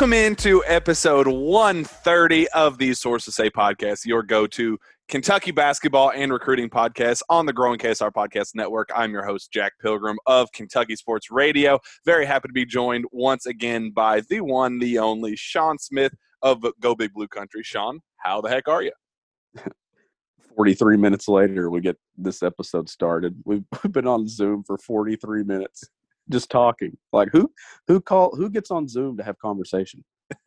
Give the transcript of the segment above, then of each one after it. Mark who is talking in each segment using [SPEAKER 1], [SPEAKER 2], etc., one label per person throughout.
[SPEAKER 1] Welcome into episode 130 of the Sources Say podcast, your go to Kentucky basketball and recruiting podcast on the growing KSR Podcast Network. I'm your host, Jack Pilgrim of Kentucky Sports Radio. Very happy to be joined once again by the one, the only Shawn Smith of Go Big Blue Country. Shawn, how the heck are you?
[SPEAKER 2] 43 minutes later, we get this episode started. We've been on Zoom for 43 minutes just talking. Like who who call who gets on Zoom to have conversation?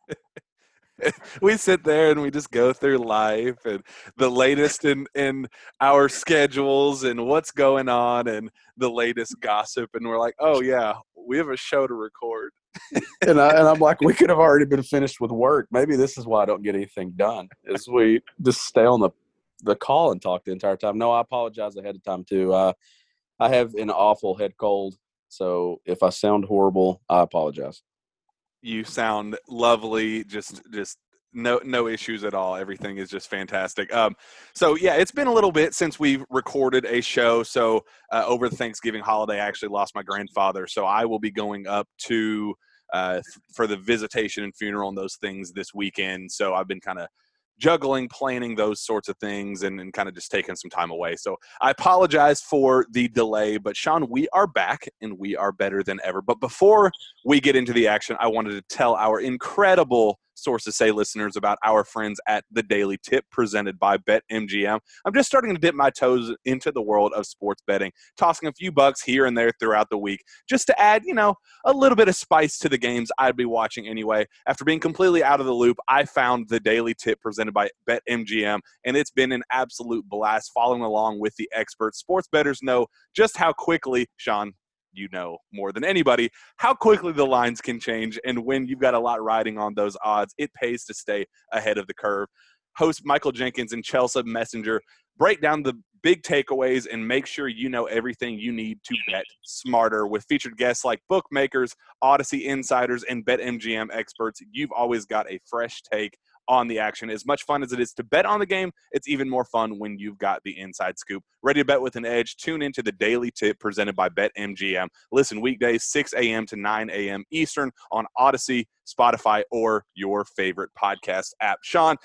[SPEAKER 1] we sit there and we just go through life and the latest in in our schedules and what's going on and the latest gossip and we're like oh yeah we have a show to record
[SPEAKER 2] and, I, and I'm like, we could have already been finished with work. Maybe this is why I don't get anything done. Is we just stay on the the call and talk the entire time. No, I apologize ahead of time too. Uh, I have an awful head cold, so if I sound horrible, I apologize.
[SPEAKER 1] you sound lovely just just no no issues at all. Everything is just fantastic. Um so yeah it's been a little bit since we've recorded a show. So uh, over the thanksgiving holiday i actually lost my grandfather. So i will be going up to uh for the visitation and funeral and those things this weekend. So i've been kind of juggling planning those sorts of things and, and kind of just taking some time away. So i apologize for the delay but sean we are back and we are better than ever. But before we get into the action, I wanted to tell our incredible sources say listeners about our friends at the Daily Tip presented by BetMGM. I'm just starting to dip my toes into the world of sports betting, tossing a few bucks here and there throughout the week just to add, you know, a little bit of spice to the games I'd be watching anyway. After being completely out of the loop, I found the Daily Tip presented by BetMGM, and it's been an absolute blast following along with the experts. Sports bettors know just how quickly, Shawn, you know more than anybody how quickly the lines can change and when you've got a lot riding on those odds it pays to stay ahead of the curve. Host michael jenkins and chelsea messenger break down the big takeaways and make sure you know everything you need to bet smarter. With featured guests like bookmakers Audacy insiders and betmgm experts you've always got a fresh take on the action. As much fun as it is to bet on the game, it's even more fun when you've got the inside scoop. Ready to bet with an edge? Tune into the daily tip presented by BetMGM. Listen weekdays 6 a.m. to 9 a.m. Eastern on Audacy, Spotify, or your favorite podcast app. Shawn,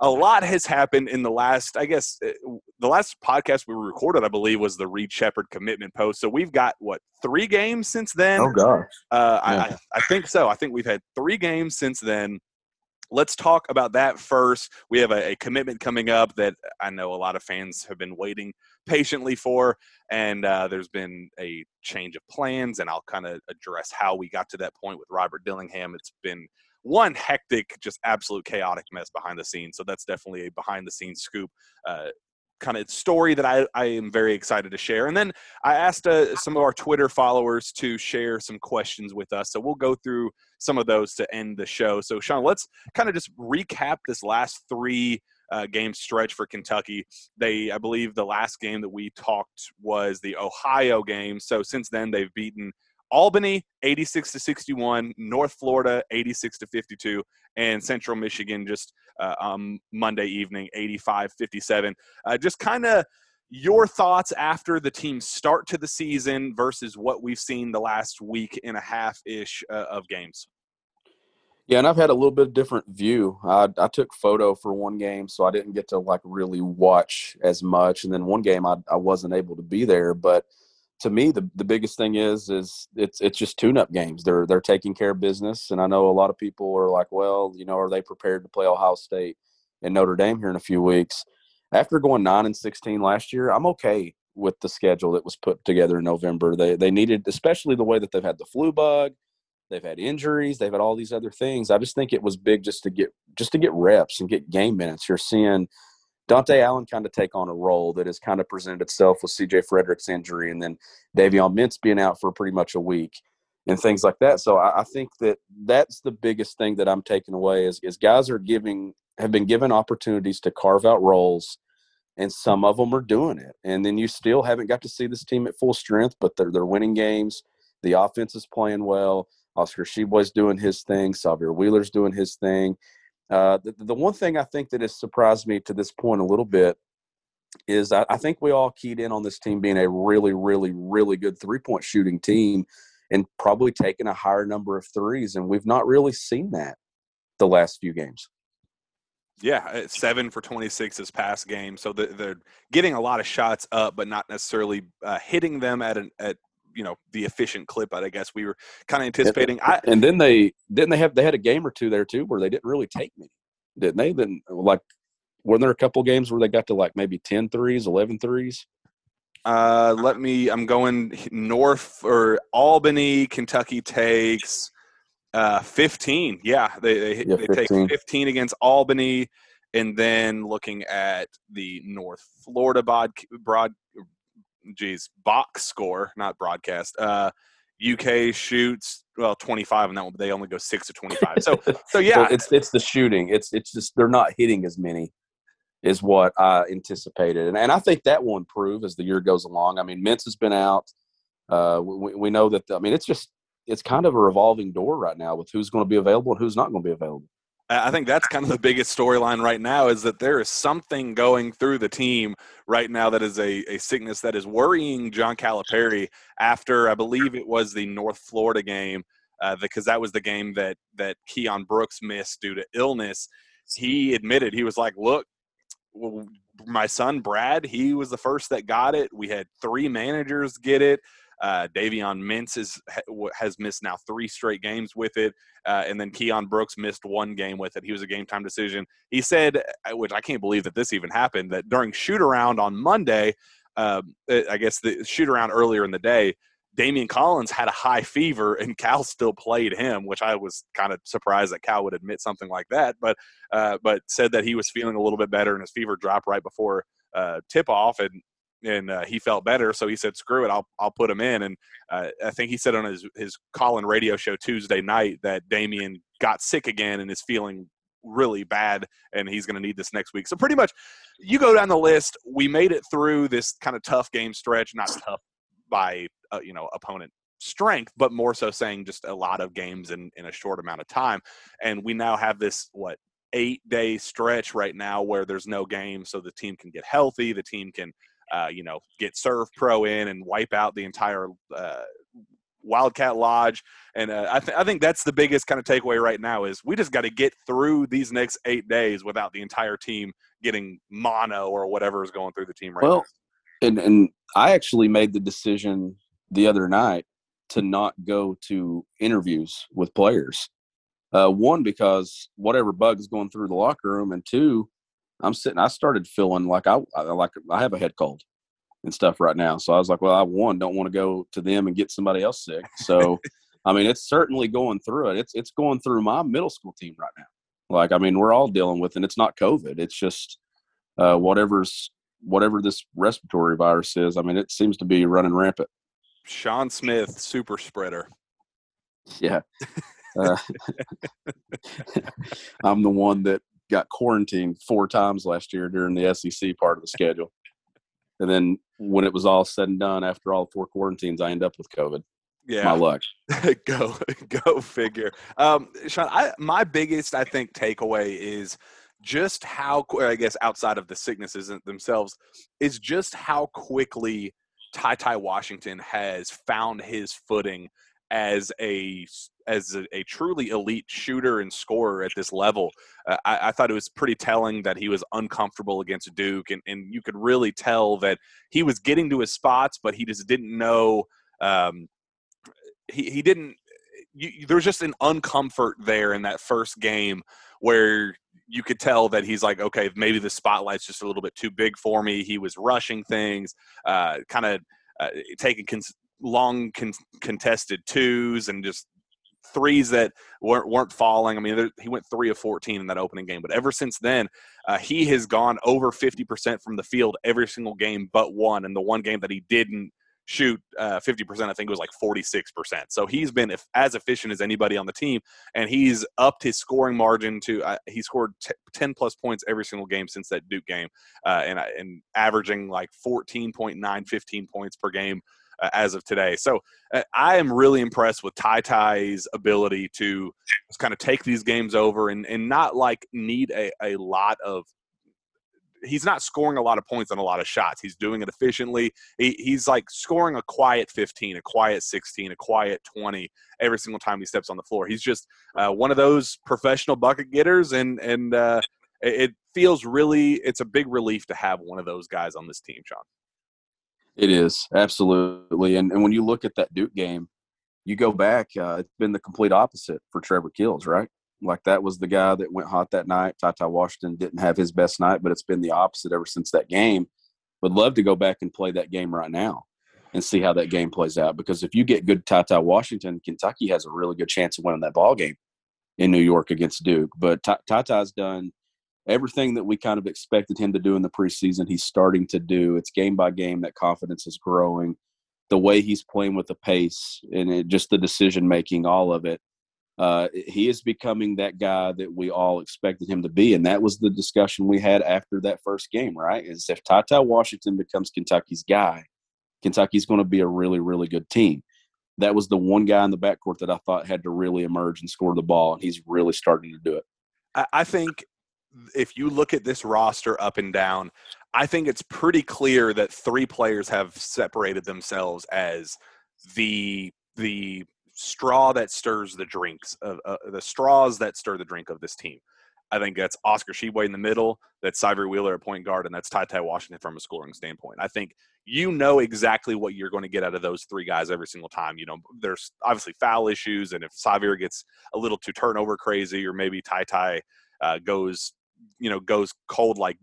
[SPEAKER 1] a lot has happened in the last, I guess, uh, the last podcast we recorded, I believe, was the Reed Shepard commitment post. So we've got, what, three games since then?
[SPEAKER 2] Oh gosh.
[SPEAKER 1] Uh,
[SPEAKER 2] Yeah.
[SPEAKER 1] I, I think so. I think we've had three games since then. Let's talk about that first. We have a, a commitment coming up that I know a lot of fans have been waiting patiently for, and uh, there's been a change of plans, and I'll kind of address how we got to that point with Robert Dillingham. It's been one hectic, just absolute chaotic mess behind the scenes. So that's definitely a behind the scenes scoop. Uh, kind of story that I, I am very excited to share. And then I asked uh, some of our Twitter followers to share some questions with us. So we'll go through some of those to end the show. So, Shawn, let's kind of just recap this last three uh, game stretch for Kentucky. They, I believe, the last game that we talked was the Ohio game. So since then, they've beaten Albany 86 to 61, North Florida 86 to 52, and Central Michigan just uh, um, Monday evening 85 57. Uh, just kind of your thoughts after the team's start to the season versus what we've seen the last week and a half ish uh, of games.
[SPEAKER 2] Yeah, and I've had a little bit of different view. I, I took photo for one game, so I didn't get to like really watch as much. And then one game I, I wasn't able to be there, but to me, the, the biggest thing is is it's it's just tune up games. They're they're taking care of business, and I know a lot of people are like, well, you know, are they prepared to play Ohio State and Notre Dame here in a few weeks? After going nine and sixteen last year, I'm okay with the schedule that was put together in November. They they needed, especially the way that they've had the flu bug, they've had injuries, they've had all these other things. I just think it was big just to get just to get reps and get game minutes. You're seeing Dontaie Allen kind of take on a role that has kind of presented itself with CJ Fredrick's injury and then Davion Mintz being out for pretty much a week and things like that. So I, I, think that that's the biggest thing that I'm taking away is, is guys are giving have been given opportunities to carve out roles and some of them are doing it. And then you still haven't got to see this team at full strength, but they're they're winning games. The offense is playing well. Oscar Tshiebwe's doing his thing. Sahvir Wheeler's doing his thing. Uh, the, the one thing I think that has surprised me to this point a little bit is I, I think we all keyed in on this team being a really, really, really good three point shooting team and probably taking a higher number of threes. And we've not really seen that the last few games.
[SPEAKER 1] Yeah, seven for 26 this past game. So they're getting a lot of shots up, but not necessarily uh, hitting them at an at you know the efficient clip I guess we were kind of anticipating.
[SPEAKER 2] And,
[SPEAKER 1] I,
[SPEAKER 2] and then they didn't they have they had a game or two there too where they didn't really take me, didn't they? Then like were there a couple games where they got to like maybe 10 threes, 11 threes?
[SPEAKER 1] Uh, let me. I'm going north or Albany. Kentucky takes uh 15. Yeah, they they,
[SPEAKER 2] Yeah,
[SPEAKER 1] they
[SPEAKER 2] 15.
[SPEAKER 1] take 15 against Albany, and then looking at the North Florida broad, broad geez, box score, not broadcast. Uh, UK shoots well 25 on that one, but they only go six to 25. So so yeah,
[SPEAKER 2] Well, it's it's the shooting. It's it's just they're not hitting as many is what I anticipated, and and I think that will improve as the year goes along. I mean, Mintz has been out. Uh, we, we know that. I mean, it's just it's kind of a revolving door right now with who's going to be available and who's not going to be available.
[SPEAKER 1] I think that's kind of the biggest storyline right now is that there is something going through the team right now that is a, a sickness that is worrying John Calipari after I believe it was the North Florida game uh, because that was the game that that Keion Brooks missed due to illness. He admitted he was like, "Look, my son Brad, he was the first that got it. We had three managers get it. Uh, Davion Mintz is, has missed now three straight games with it, uh, and then Keion Brooks missed one game with it. He was a game time decision. He said, uh, which I can't believe that this even happened, that during shoot around on Monday, um, uh, I guess the shoot around earlier in the day, Daimion Collins had a high fever and Cal still played him, which I was kind of surprised that Cal would admit something like that. But uh, but said that he was feeling a little bit better and his fever dropped right before uh, tip off and and uh, he felt better, so he said, "Screw it, I'll I'll put him in." And uh, I think he said on his his call and radio show Tuesday night that Daimion got sick again and is feeling really bad, and he's going to need this next week. So pretty much, you go down the list. We made it through this kind of tough game stretch, not tough by uh, you know opponent strength, but more so saying just a lot of games in in a short amount of time, and we now have this what eight day stretch right now where there's no game so the team can get healthy the team can uh, you know, get Servpro in and wipe out the entire uh, Wildcat Lodge. And uh, I, th- I think that's the biggest kind of takeaway right now is we just got to get through these next eight days without the entire team getting mono or whatever is going through the team right now.
[SPEAKER 2] Well, and and I actually made the decision the other night to not go to interviews with players. Uh, one because whatever bug is going through the locker room, and two, I'm sitting. I started feeling like I, I like I have a head cold and stuff right now. So I was like, well, I one don't want to go to them and get somebody else sick. So I mean, it's certainly going through it. It's it's going through my middle school team right now. Like I mean, we're all dealing with, and it's not COVID. It's just uh, whatever's whatever this respiratory virus is. I mean, it seems to be running rampant.
[SPEAKER 1] Shawn Smith, super spreader.
[SPEAKER 2] Yeah. Uh, I'm the one that got quarantined four times last year during the SEC part of the schedule. And then when it was all said and done, after all four quarantines, I end up with COVID.
[SPEAKER 1] Yeah, my
[SPEAKER 2] luck.
[SPEAKER 1] go go figure. Um, Shawn, I, my biggest I think takeaway is just how I guess outside of the sicknesses themselves is just how quickly TyTy Washington has found his footing as a as a, a truly elite shooter and scorer at this level. Uh, I, I, thought it was pretty telling that he was uncomfortable against Duke, and, and you could really tell that he was getting to his spots, but he just didn't know. Um, he, he didn't. You, there was just an uncomfort there in that first game where you could tell that he's like, okay, maybe the spotlight's just a little bit too big for me. He was rushing things, uh, kind of uh, taking cons- long con- contested twos and just threes that weren't weren't falling. I mean, there, he went three of fourteen in that opening game, but ever since then, uh, he has gone over fifty percent from the field every single game but one. And the one game that he didn't shoot uh, 50%, I think it was like 46%. So he's been as efficient as anybody on the team, and he's upped his scoring margin to, uh, he scored t- 10 plus points every single game since that Duke game, uh, and, and averaging like 14.9, 15 points per game. Uh, as of today. So uh, I am really impressed with TyTy's ability to kind of take these games over and, and not like need a, a lot of he's not scoring a lot of points on a lot of shots. He's doing it efficiently. He, he's like scoring a quiet 15, a quiet 16, a quiet 20 every single time he steps on the floor. He's just uh, one of those professional bucket getters, and and uh, it feels really it's a big relief to have one of those guys on this team, Shawn.
[SPEAKER 2] It is absolutely, and and when you look at that Duke game, you go back, uh, it's been the complete opposite for Trevor Keels, right? Like that was the guy that went hot that night. Ty Washington didn't have his best night, but it's been the opposite ever since that game. Would love to go back and play that game right now and see how that game plays out. Because if you get good Ty Washington, Kentucky has a really good chance of winning that ball game in New York against Duke. But TyTy's done everything that we kind of expected him to do in the preseason. He's starting to do. It's game by game that confidence is growing. The way he's playing with the pace and it, just the decision making, all of it uh, he is becoming that guy that we all expected him to be. And that was the discussion we had after that first game, right? Is if Ty Washington becomes Kentucky's guy, Kentucky's going to be a really, really good team. That was the one guy in the backcourt that I thought had to really emerge and score the ball, and he's really starting to do it.
[SPEAKER 1] I think if you look at this roster up and down, I think it's pretty clear that three players have separated themselves as the the straw that stirs the drinks of uh, the straws that stir the drink of this team. I think that's Oscar Tshiebwe in the middle, that's Sahvir Wheeler at point guard, and that's TyTy Washington from a scoring standpoint. I think you know exactly what you're going to get out of those three guys every single time. You know, there's obviously foul issues, and if Sahvir gets a little too turnover crazy, or maybe TyTy uh, goes, you know, goes cold like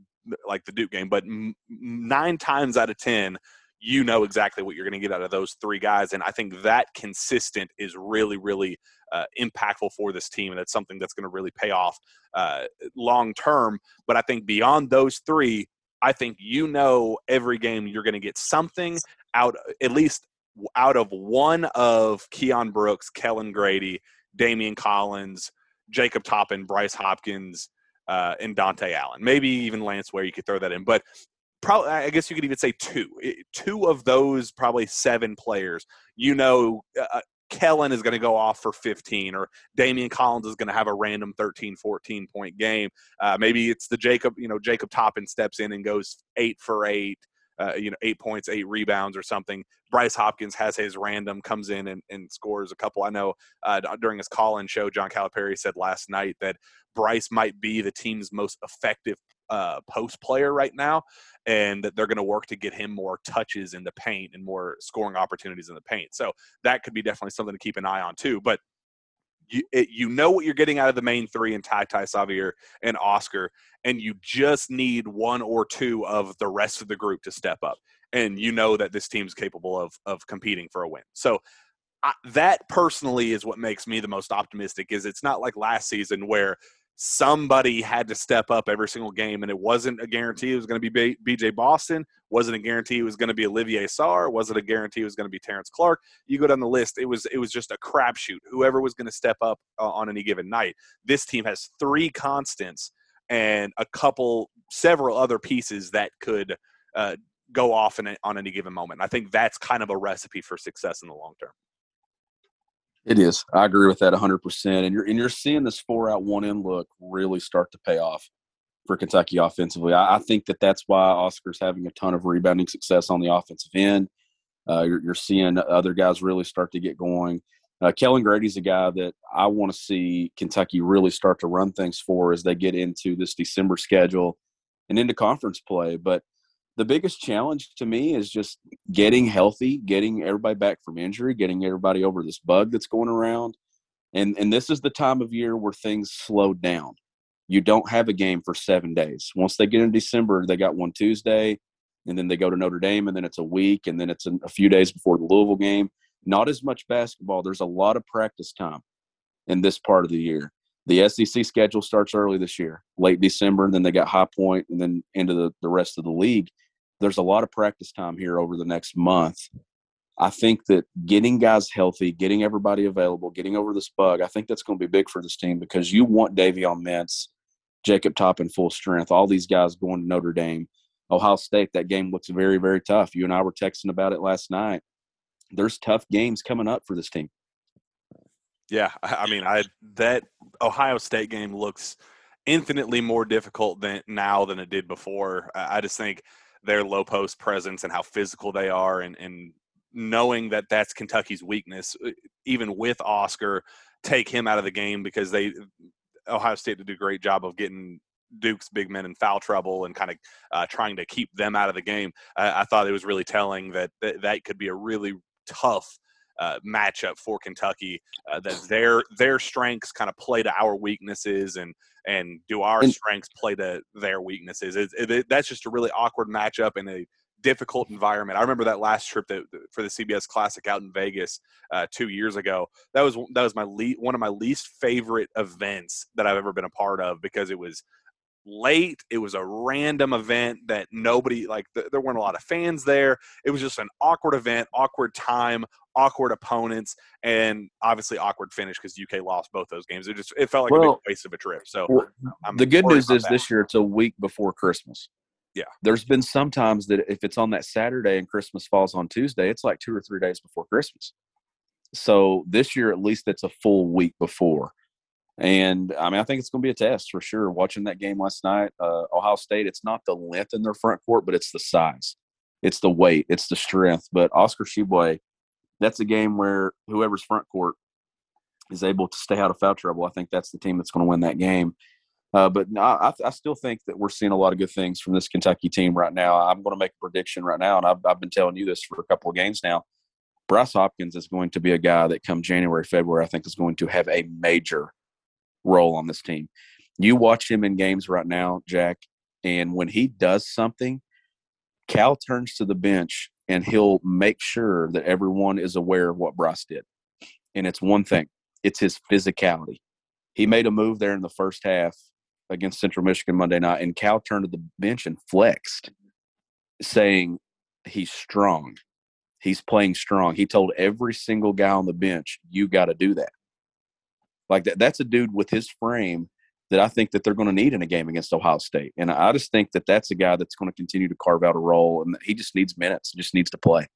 [SPEAKER 1] like the Duke game, but nine times out of ten, you know exactly what you're going to get out of those three guys. And I think that consistent is really, really uh, impactful for this team. And that's something that's going to really pay off uh, long term. But I think beyond those three, I think you know every game you're going to get something out, at least out of one of Keion Brooks, Kellan Grady, Daimion Collins, Jacob Toppin, Bryce Hopkins, uh, Dontaie Allen. Maybe even Lance Ware you could throw that in. But probably I guess you could even say two. Two of those probably seven players. You know, uh, uh Kellan is going to go off for 15 or Daimion Collins is going to have a random 13 14 point game. Uh, maybe it's the Jacob, you know, Jacob Toppin steps in and goes 8 for 8. Uh, you know, eight points, eight rebounds, or something. Bryce Hopkins has his random, comes in and, and scores a couple. I know uh, during his call-in show, John Calipari said last night that Bryce might be the team's most effective uh, post player right now, and that they're going to work to get him more touches in the paint and more scoring opportunities in the paint. So that could be definitely something to keep an eye on too. But you it, you know what you're getting out of the main three in TyTy Sahvir and Oscar, and you just need one or two of the rest of the group to step up. And you know that this team's capable of of competing for a win. So I, that personally is what makes me the most optimistic. Is it's not like last season where somebody had to step up every single game, and it wasn't a guarantee it was going to be BJ Boston, wasn't a guarantee it was going to be Olivier Sarr, wasn't a guarantee it was going to be Terrence Clarke. You go down the list, it was it was just a crapshoot. Whoever was going to step up uh, on any given night. This team has three constants and a couple, several other pieces that could uh, go off in on any given moment. I think that's kind of a recipe for success in the long term.
[SPEAKER 2] It is. I agree with that 100%. And you're and you're seeing this four out one in look really start to pay off for Kentucky offensively. I, I, think that that's why Oscar's having a ton of rebounding success on the offensive end. Uh, you're, you're, seeing other guys really start to get going. Uh, Kellan Grady's a guy that I want to see Kentucky really start to run things for as they get into this December schedule and into conference play. But the biggest challenge to me is just getting healthy, getting everybody back from injury, getting everybody over this bug that's going around. And and this is the time of year where things slow down. You don't have a game for seven days. Once they get in December, they got one Tuesday, and then they go to Notre Dame, and then it's a week, and then it's a, a few days before the Louisville game. Not as much basketball. There's a lot of practice time in this part of the year. The SEC schedule starts early this year, late December, and then they got High Point, and then into the, the rest of the league. There's a lot of practice time here over the next month. I think that getting guys healthy, getting everybody available, getting over this bug, I think that's going to be big for this team because you want Davion Mintz, Jacob Toppin full strength, all these guys going to Notre Dame, Ohio State. That game looks very, very tough. You and I were texting about it last night. There's tough games coming up for this team.
[SPEAKER 1] Yeah, I mean, I that Ohio State game looks infinitely more difficult than now than it did before. I just think their low post presence and how physical they are, and and knowing that that's Kentucky's weakness, uh, even with Oscar, take him out of the game because they Ohio State did a great job of getting Duke's big men in foul trouble and kind of uh, trying to keep them out of the game. I, I thought it was really telling that that could be a really tough uh, matchup for Kentucky. Uh, that their their strengths kind of play to our weaknesses, and and do our
[SPEAKER 2] And-
[SPEAKER 1] strengths play to their weaknesses? It, it, it- that's just a really awkward matchup in a difficult environment. I remember that last trip that for the CBS Classic out in Vegas uh, two years ago. That was that was my le- one of my least favorite events that I've ever been a part of because it was late. It was a random event that nobody like. Th- there weren't a lot of fans there. It was just an awkward event, awkward time, awkward opponents, and obviously awkward finish because UK lost both those games. It just it felt like a big waste of a trip. So
[SPEAKER 2] Well, the good news is
[SPEAKER 1] that.
[SPEAKER 2] this year it's a week before Christmas.
[SPEAKER 1] Yeah.
[SPEAKER 2] There's been some times that if it's on that Saturday and Christmas falls on Tuesday, it's like two or three days before Christmas. So this year, at least, it's a full week before. And I mean, I think it's going to be a test for sure. Watching that game last night, uh, Ohio State, it's not the length in their front court, but it's the size, it's the weight, it's the strength. But Oscar Tshiebwe, that's a game where whoever's front court is able to stay out of foul trouble. I think that's the team that's going to win that game. Uh, but no, I, I still think that we're seeing a lot of good things from this Kentucky team right now. I'm going to make a prediction right now, and I've, I've been telling you this for a couple of games now. Bryce Hopkins is going to be a guy that come January, February, I think is going to have a major role on this team. You watch him in games right now, Jack, and when he does something, Cal turns to the bench and he'll make sure that everyone is aware of what Bryce did. And it's one thing it's his physicality. He made a move there in the first half against Central Michigan Monday night, and Cal turned to the bench and flexed, saying he's strong. He's playing strong. He told every single guy on the bench, "You got to do that." Like that. That's a dude with his frame that I think that they're going to need in a game against Ohio State, and I just think that that's a guy that's going to continue to carve out a role, and he just needs minutes, just needs to play.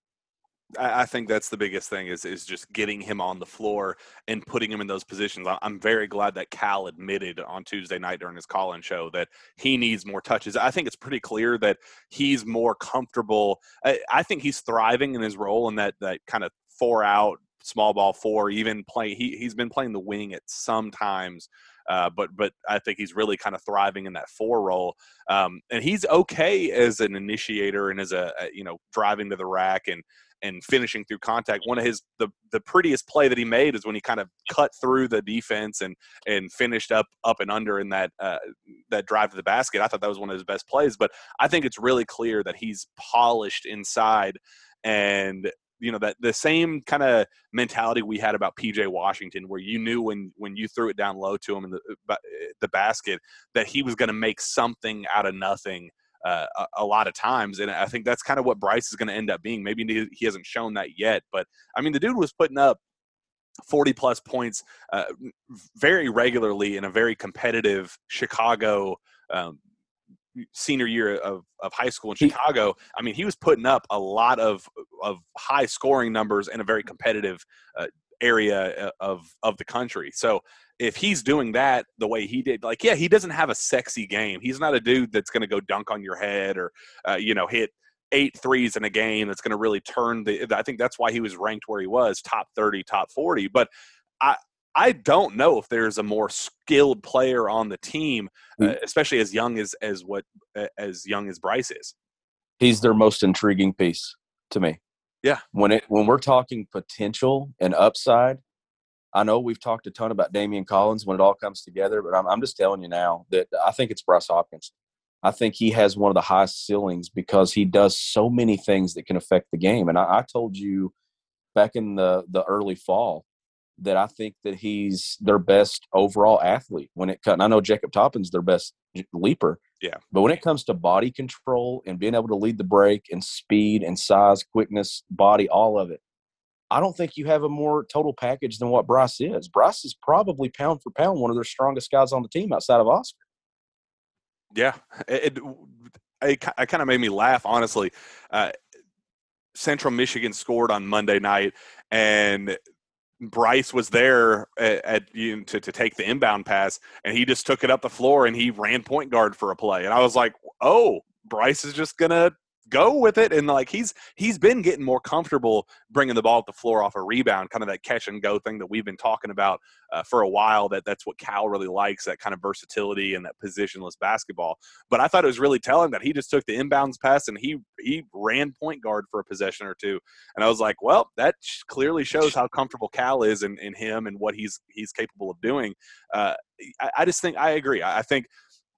[SPEAKER 1] I think that's the biggest thing is is just getting him on the floor and putting him in those positions. I'm very glad that Cal admitted on Tuesday night during his call-in show that he needs more touches. I think it's pretty clear that he's more comfortable. I, I think he's thriving in his role in that that kind of four out small ball four. Even play he he's been playing the wing at some times. Uh, but but I think he's really kind of thriving in that four role, um, and he's okay as an initiator and as a, a you know driving to the rack and and finishing through contact. One of his the the prettiest play that he made is when he kind of cut through the defense and and finished up up and under in that uh, that drive to the basket. I thought that was one of his best plays. But I think it's really clear that he's polished inside and you know that the same kind of mentality we had about PJ Washington, where you knew when when you threw it down low to him in the the basket that he was going to make something out of nothing uh, a, a lot of times, and I think that's kind of what Bryce is going to end up being. Maybe he- he hasn't shown that yet, but I mean, the dude was putting up 40 plus points uh, very regularly in a very competitive Chicago um, senior year of, of high school in Chicago. I mean, he was putting up a lot of of high scoring numbers in a very competitive uh, area uh, of of the country. So if he's doing that the way he did, like yeah, he doesn't have a sexy game. He's not a dude that's going to go dunk on your head or uh, you know hit eight threes in a game that's going to really turn the. I think that's why he was ranked where he was, top thirty, top forty. But I I don't know if there's a more skilled player on the team, uh,
[SPEAKER 2] Mm.
[SPEAKER 1] especially as young as as what uh, as young as Bryce is.
[SPEAKER 2] He's their most intriguing piece to me.
[SPEAKER 1] Yeah.
[SPEAKER 2] When it when we're talking potential and upside, I know we've talked a ton about Daimion Collins when it all comes together, but I'm I'm just telling you now that I think it's Bryce Hopkins. I think he has one of the highest ceilings because he does so many things that can affect the game. And I, I told you back in the the early fall that I think that he's their best overall athlete when it comes. I know Jacob Toppin's their best leaper.
[SPEAKER 1] Yeah.
[SPEAKER 2] But when it comes to body control and being able to lead the break and speed and size, quickness, body, all of it, I don't think you have a more total package than what Bryce is. Bryce is probably pound for pound one of their strongest guys on the team outside of Oscar.
[SPEAKER 1] Yeah, it, it, it, it kind of made me laugh, honestly. Uh, Central Michigan scored on Monday night, and Bryce was there at, at you know, to, to take the inbound pass, and he just took it up the floor and he ran point guard for a play. And I was like, oh, Bryce is just gonna go with it and like he's he's been getting more comfortable bringing the ball at the floor off a rebound kind of that catch and go thing that we've been talking about uh, for a while that that's what cal really likes that kind of versatility and that positionless basketball. But i thought it was really telling that he just took the inbounds pass and he he ran point guard for a possession or two. And i was like well that clearly shows how comfortable cal is in, in him and what he's he's capable of doing. Uh, I, I just think i agree. I, I think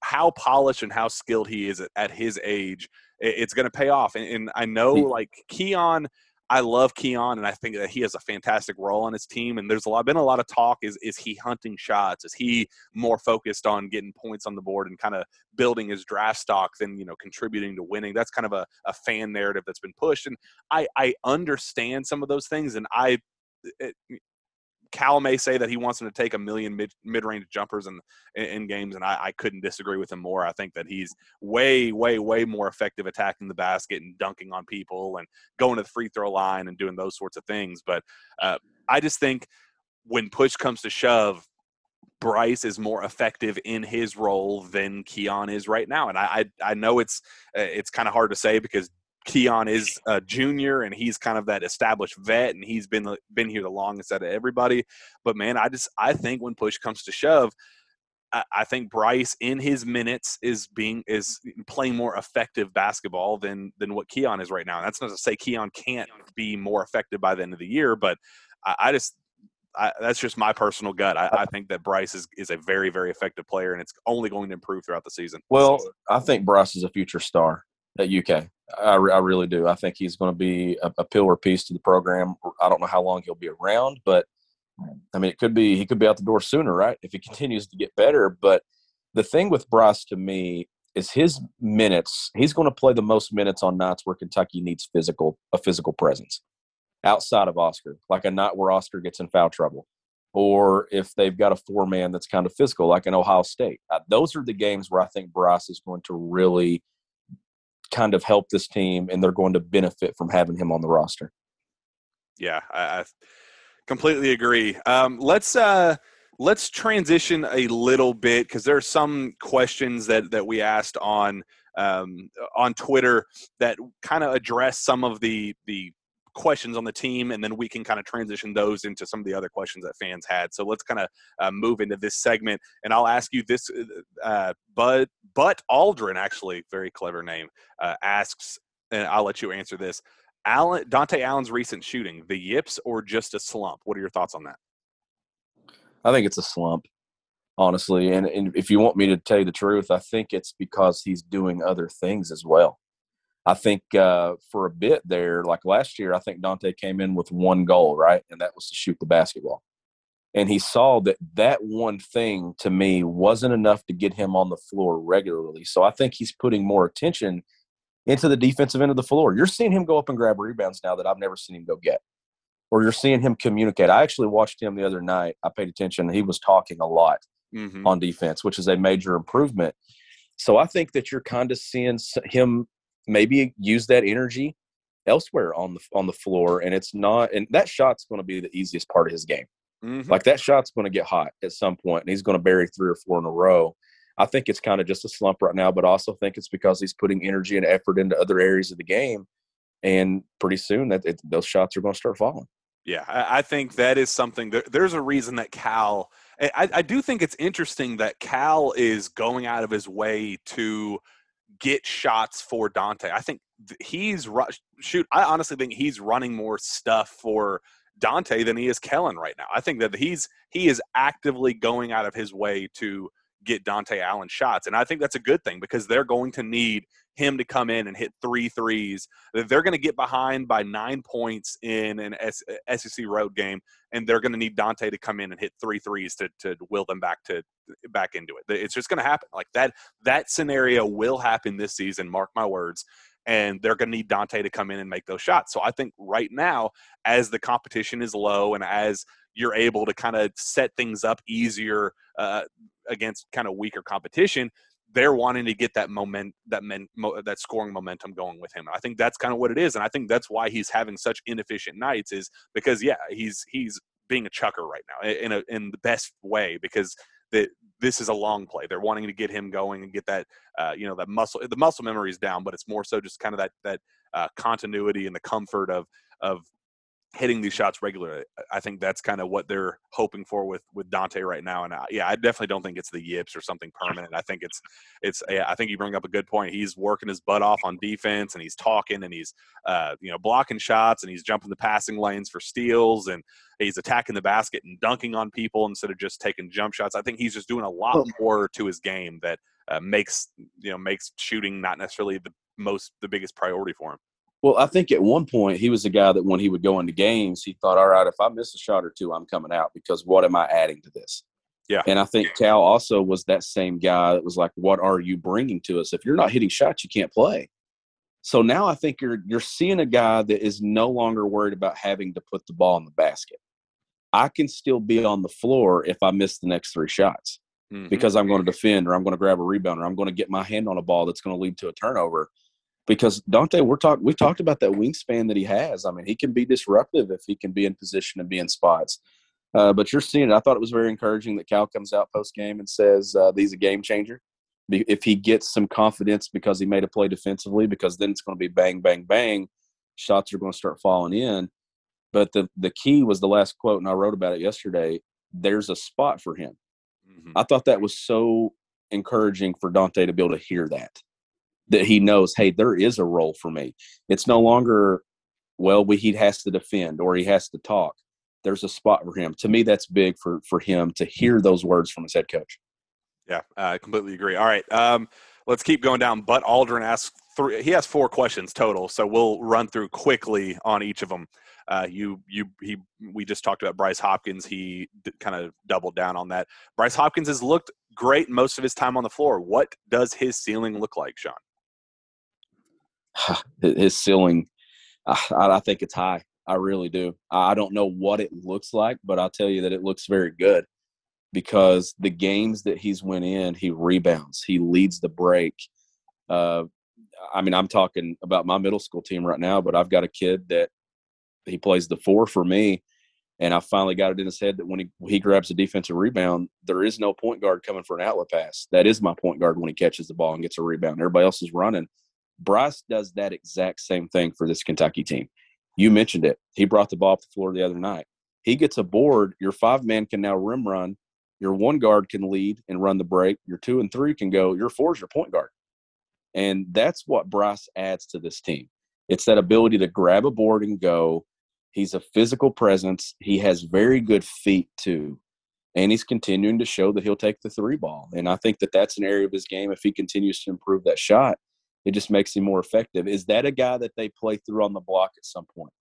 [SPEAKER 1] how polished and how skilled he is at, at his age, it's going to pay off. And, and I know, like Keion, I love Keion, and I think that he has a fantastic role on his team. And there's a lot been a lot of talk: is is he hunting shots? Is he more focused on getting points on the board and kind of building his draft stock than you know contributing to winning? That's kind of a, a fan narrative that's been pushed, and I I understand some of those things, and I. It, Cal may say that he wants him to take a million mid mid range jumpers in, in in games, and I, I couldn't disagree with him more. I think that he's way, way, way more effective attacking the basket and dunking on people and going to the free throw line and doing those sorts of things. But uh, I just think when push comes to shove, Bryce is more effective in his role than Keion is right now, and I I, I know it's uh, it's kind of hard to say because Keion is a junior and he's kind of that established vet and he's been been here the longest out of everybody. But man, I just I think when push comes to shove, I, I think Bryce in his minutes is being is playing more effective basketball than than what Keion is right now. And that's not to say Keion can't be more effective by the end of the year, but I, I just I, that's just my personal gut. I, I think that Bryce is, is a very, very effective player, and it's only going to improve throughout the season.
[SPEAKER 2] Well, I think Bryce is a future star at UK. I, I really do. I think he's going to be a, a pillar piece to the program. I don't know how long he'll be around, but I mean, it could be he could be out the door sooner, right? If he continues to get better. But the thing with Bryce to me is his minutes. He's going to play the most minutes on nights where Kentucky needs physical a physical presence outside of Oscar, like a night where Oscar gets in foul trouble, or if they've got a four man that's kind of physical, like in Ohio State. Uh, those are the games where I think Bryce is going to really kind of help this team, and they're going to benefit from having him on the roster.
[SPEAKER 1] Yeah, I, I completely agree. Um, let's uh, let's transition a little bit because there are some questions that that we asked on um, on Twitter that kind of address some of the the questions on the team, and then we can kind of transition those into some of the other questions that fans had. So let's kind of uh, move into this segment, and I'll ask you this: uh, Bud But Aldrin, actually, very clever name, uh, asks, and I'll let you answer this. Allen Dontaie Allen's recent shooting, the yips or just a slump? What are your thoughts on that?
[SPEAKER 2] I think it's a slump, honestly. And, and if you want me to tell you the truth, I think it's because he's doing other things as well. I think uh, for a bit there, like last year, I think Dontaie came in with one goal, right? And that was to shoot the basketball. And he saw that that one thing to me wasn't enough to get him on the floor regularly. So I think he's putting more attention into the defensive end of the floor. You're seeing him go up and grab rebounds now that I've never seen him go get or you're seeing him communicate. I actually watched him the other night. I paid attention. He was talking a lot
[SPEAKER 1] Mm-hmm.
[SPEAKER 2] on defense, which is a major improvement. So I think that you're kind of seeing him maybe use that energy elsewhere on the on the floor, and it's not. And that shot's going to be the easiest part of his game.
[SPEAKER 1] Mm-hmm.
[SPEAKER 2] Like that shot's going to get hot at some point, and he's going to bury three or four in a row. I think it's kind of just a slump right now, but I also think it's because he's putting energy and effort into other areas of the game, and pretty soon that it, those shots are going to start falling.
[SPEAKER 1] Yeah, I, I think that is something. There, there's a reason that Cal. I, I do think it's interesting that Cal is going out of his way to get shots for Dontaie. I think he's shoot. I honestly think he's running more stuff for Dontaie than he is Kellan right now. I think that he's he is actively going out of his way to get Dontaie Allen shots, and I think that's a good thing because they're going to need him to come in and hit three threes. They're going to get behind by nine points in an SEC road game, and they're going to need Dontaie to come in and hit three threes to to will them back to back into it. It's just going to happen like that. That scenario will happen this season. Mark my words. And they're going to need Dontaie to come in and make those shots. So I think right now, as the competition is low and as you're able to kind of set things up easier uh, against kind of weaker competition, they're wanting to get that moment that men, mo, that scoring momentum going with him. I think that's kind of what it is, and I think that's why he's having such inefficient nights is because yeah, he's he's being a chucker right now in a in the best way because that this is a long play. They're wanting to get him going and get that uh, you know that muscle the muscle memory is down, but it's more so just kind of that that uh, continuity and the comfort of of hitting these shots regularly. I think that's kind of what they're hoping for with with Dontaie right now. And I, yeah, I definitely don't think it's the yips or something permanent. I think it's it's. Yeah, I think you bring up a good point. He's working his butt off on defense, and he's talking, and he's uh, you know blocking shots, and he's jumping the passing lanes for steals, and he's attacking the basket and dunking on people instead of just taking jump shots. I think he's just doing a lot more to his game that uh, makes you know makes shooting not necessarily the most the biggest priority for him.
[SPEAKER 2] Well, I think at one point he was the guy that when he would go into games, he thought, all right, if I miss a shot or two, I'm coming out because what am I adding to this?
[SPEAKER 1] Yeah.
[SPEAKER 2] And I think Cal also was that same guy that was like, what are you bringing to us? If you're not hitting shots, you can't play. So now I think you're you're seeing a guy that is no longer worried about having to put the ball in the basket. I can still be on the floor if I miss the next three shots
[SPEAKER 1] Mhm.
[SPEAKER 2] because I'm going to defend or I'm going to grab a rebound or I'm going to get my hand on a ball that's going to lead to a turnover. Because Dontaie, we're talking we talked about that wingspan that he has. I mean, he can be disruptive if he can be in position and be in spots. Uh, but you're seeing it. I thought it was very encouraging that Cal comes out post game and says uh, he's a game changer. If he gets some confidence because he made a play defensively, because then it's going to be bang, bang, bang, shots are going to start falling in. But the the key was the last quote, and I wrote about it yesterday. There's a spot for him.
[SPEAKER 1] Mhm.
[SPEAKER 2] I thought that was so encouraging for Dontaie to be able to hear that. That he knows, hey, there is a role for me. It's no longer, well, we, he has to defend or he has to talk. There's a spot for him. To me, that's big for for him to hear those words from his head coach.
[SPEAKER 1] Yeah, I completely agree. All right, um, let's keep going down. But Aldrin asks three. He has four questions total, so we'll run through quickly on each of them. Uh, you, you, he. We just talked about Bryce Hopkins. He d- kind of doubled down on that. Bryce Hopkins has looked great most of his time on the floor. What does his ceiling look like, Shawn?
[SPEAKER 2] His- ceiling, I, I think it's high. I really do. I don't know what it looks like, but I'll tell you that it looks very good because the games that he's went in, he rebounds, he leads the break. Uh, I mean, I'm talking about my middle school team right now, but I've got a kid that he plays the four for me, and I finally got it in his head that when he he grabs a defensive rebound, there is no point guard coming for an outlet pass. That is my point guard when he catches the ball and gets a rebound. Everybody else is running. Bryce does that exact same thing for this Kentucky team. You mentioned it. He brought the ball up the floor the other night. He gets a board. Your five man can now rim run. Your one guard can lead and run the break. Your two and three can go. Your four is your point guard. And that's what Bryce adds to this team. It's that ability to grab a board and go. He's a physical presence. He has very good feet too. And he's continuing to show that he'll take the three ball. And I think that that's an area of his game. If he continues to improve that shot, it just makes him more effective. Is that a guy that they play through on the block at some point?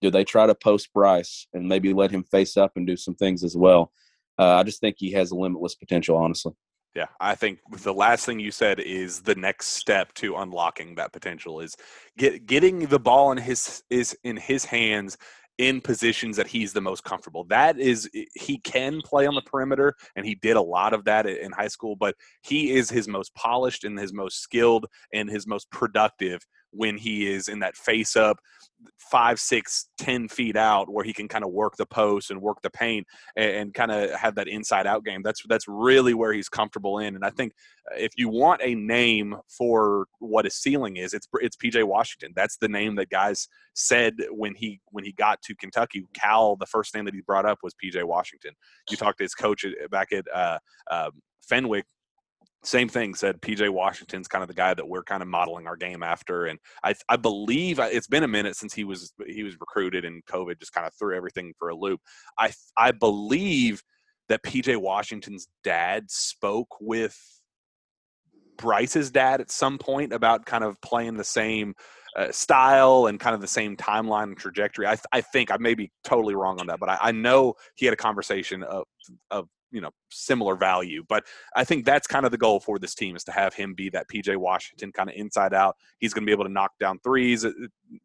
[SPEAKER 2] Do they try to post Bryce and maybe let him face up and do some things as well? Uh, I just think he has a limitless potential, honestly.
[SPEAKER 1] Yeah, I think the last thing you said is the next step to unlocking that potential is get getting the ball in his is in his hands in positions that he's the most comfortable. That is he can play on the perimeter and he did a lot of that in high school, but he is his most polished and his most skilled and his most productive when he is in that face up five, six, ten feet out where he can kind of work the post and work the paint and, and kind of have that inside out game. That's that's really where he's comfortable in. And I think uh, if you want a name for what his ceiling is, it's it's PJ Washington. That's the name that guys said when he when he got to Kentucky. Cal, the first name that he brought up was PJ Washington. You talked to his coach back at uh, uh, Fenwick same thing said PJ Washington's kind of the guy that we're kind of modeling our game after and I I believe it's been a minute since he was he was recruited and COVID just kind of threw everything for a loop. I I believe that PJ Washington's dad spoke with Bryce's dad at some point about kind of playing the same uh, style and kind of the same timeline and trajectory. I, I think I may be totally wrong on that, but I, I know he had a conversation of, of you know similar value. But I think that's kind of the goal for this team is to have him be that PJ Washington kind of inside out. He's going to be able to knock down threes. Uh,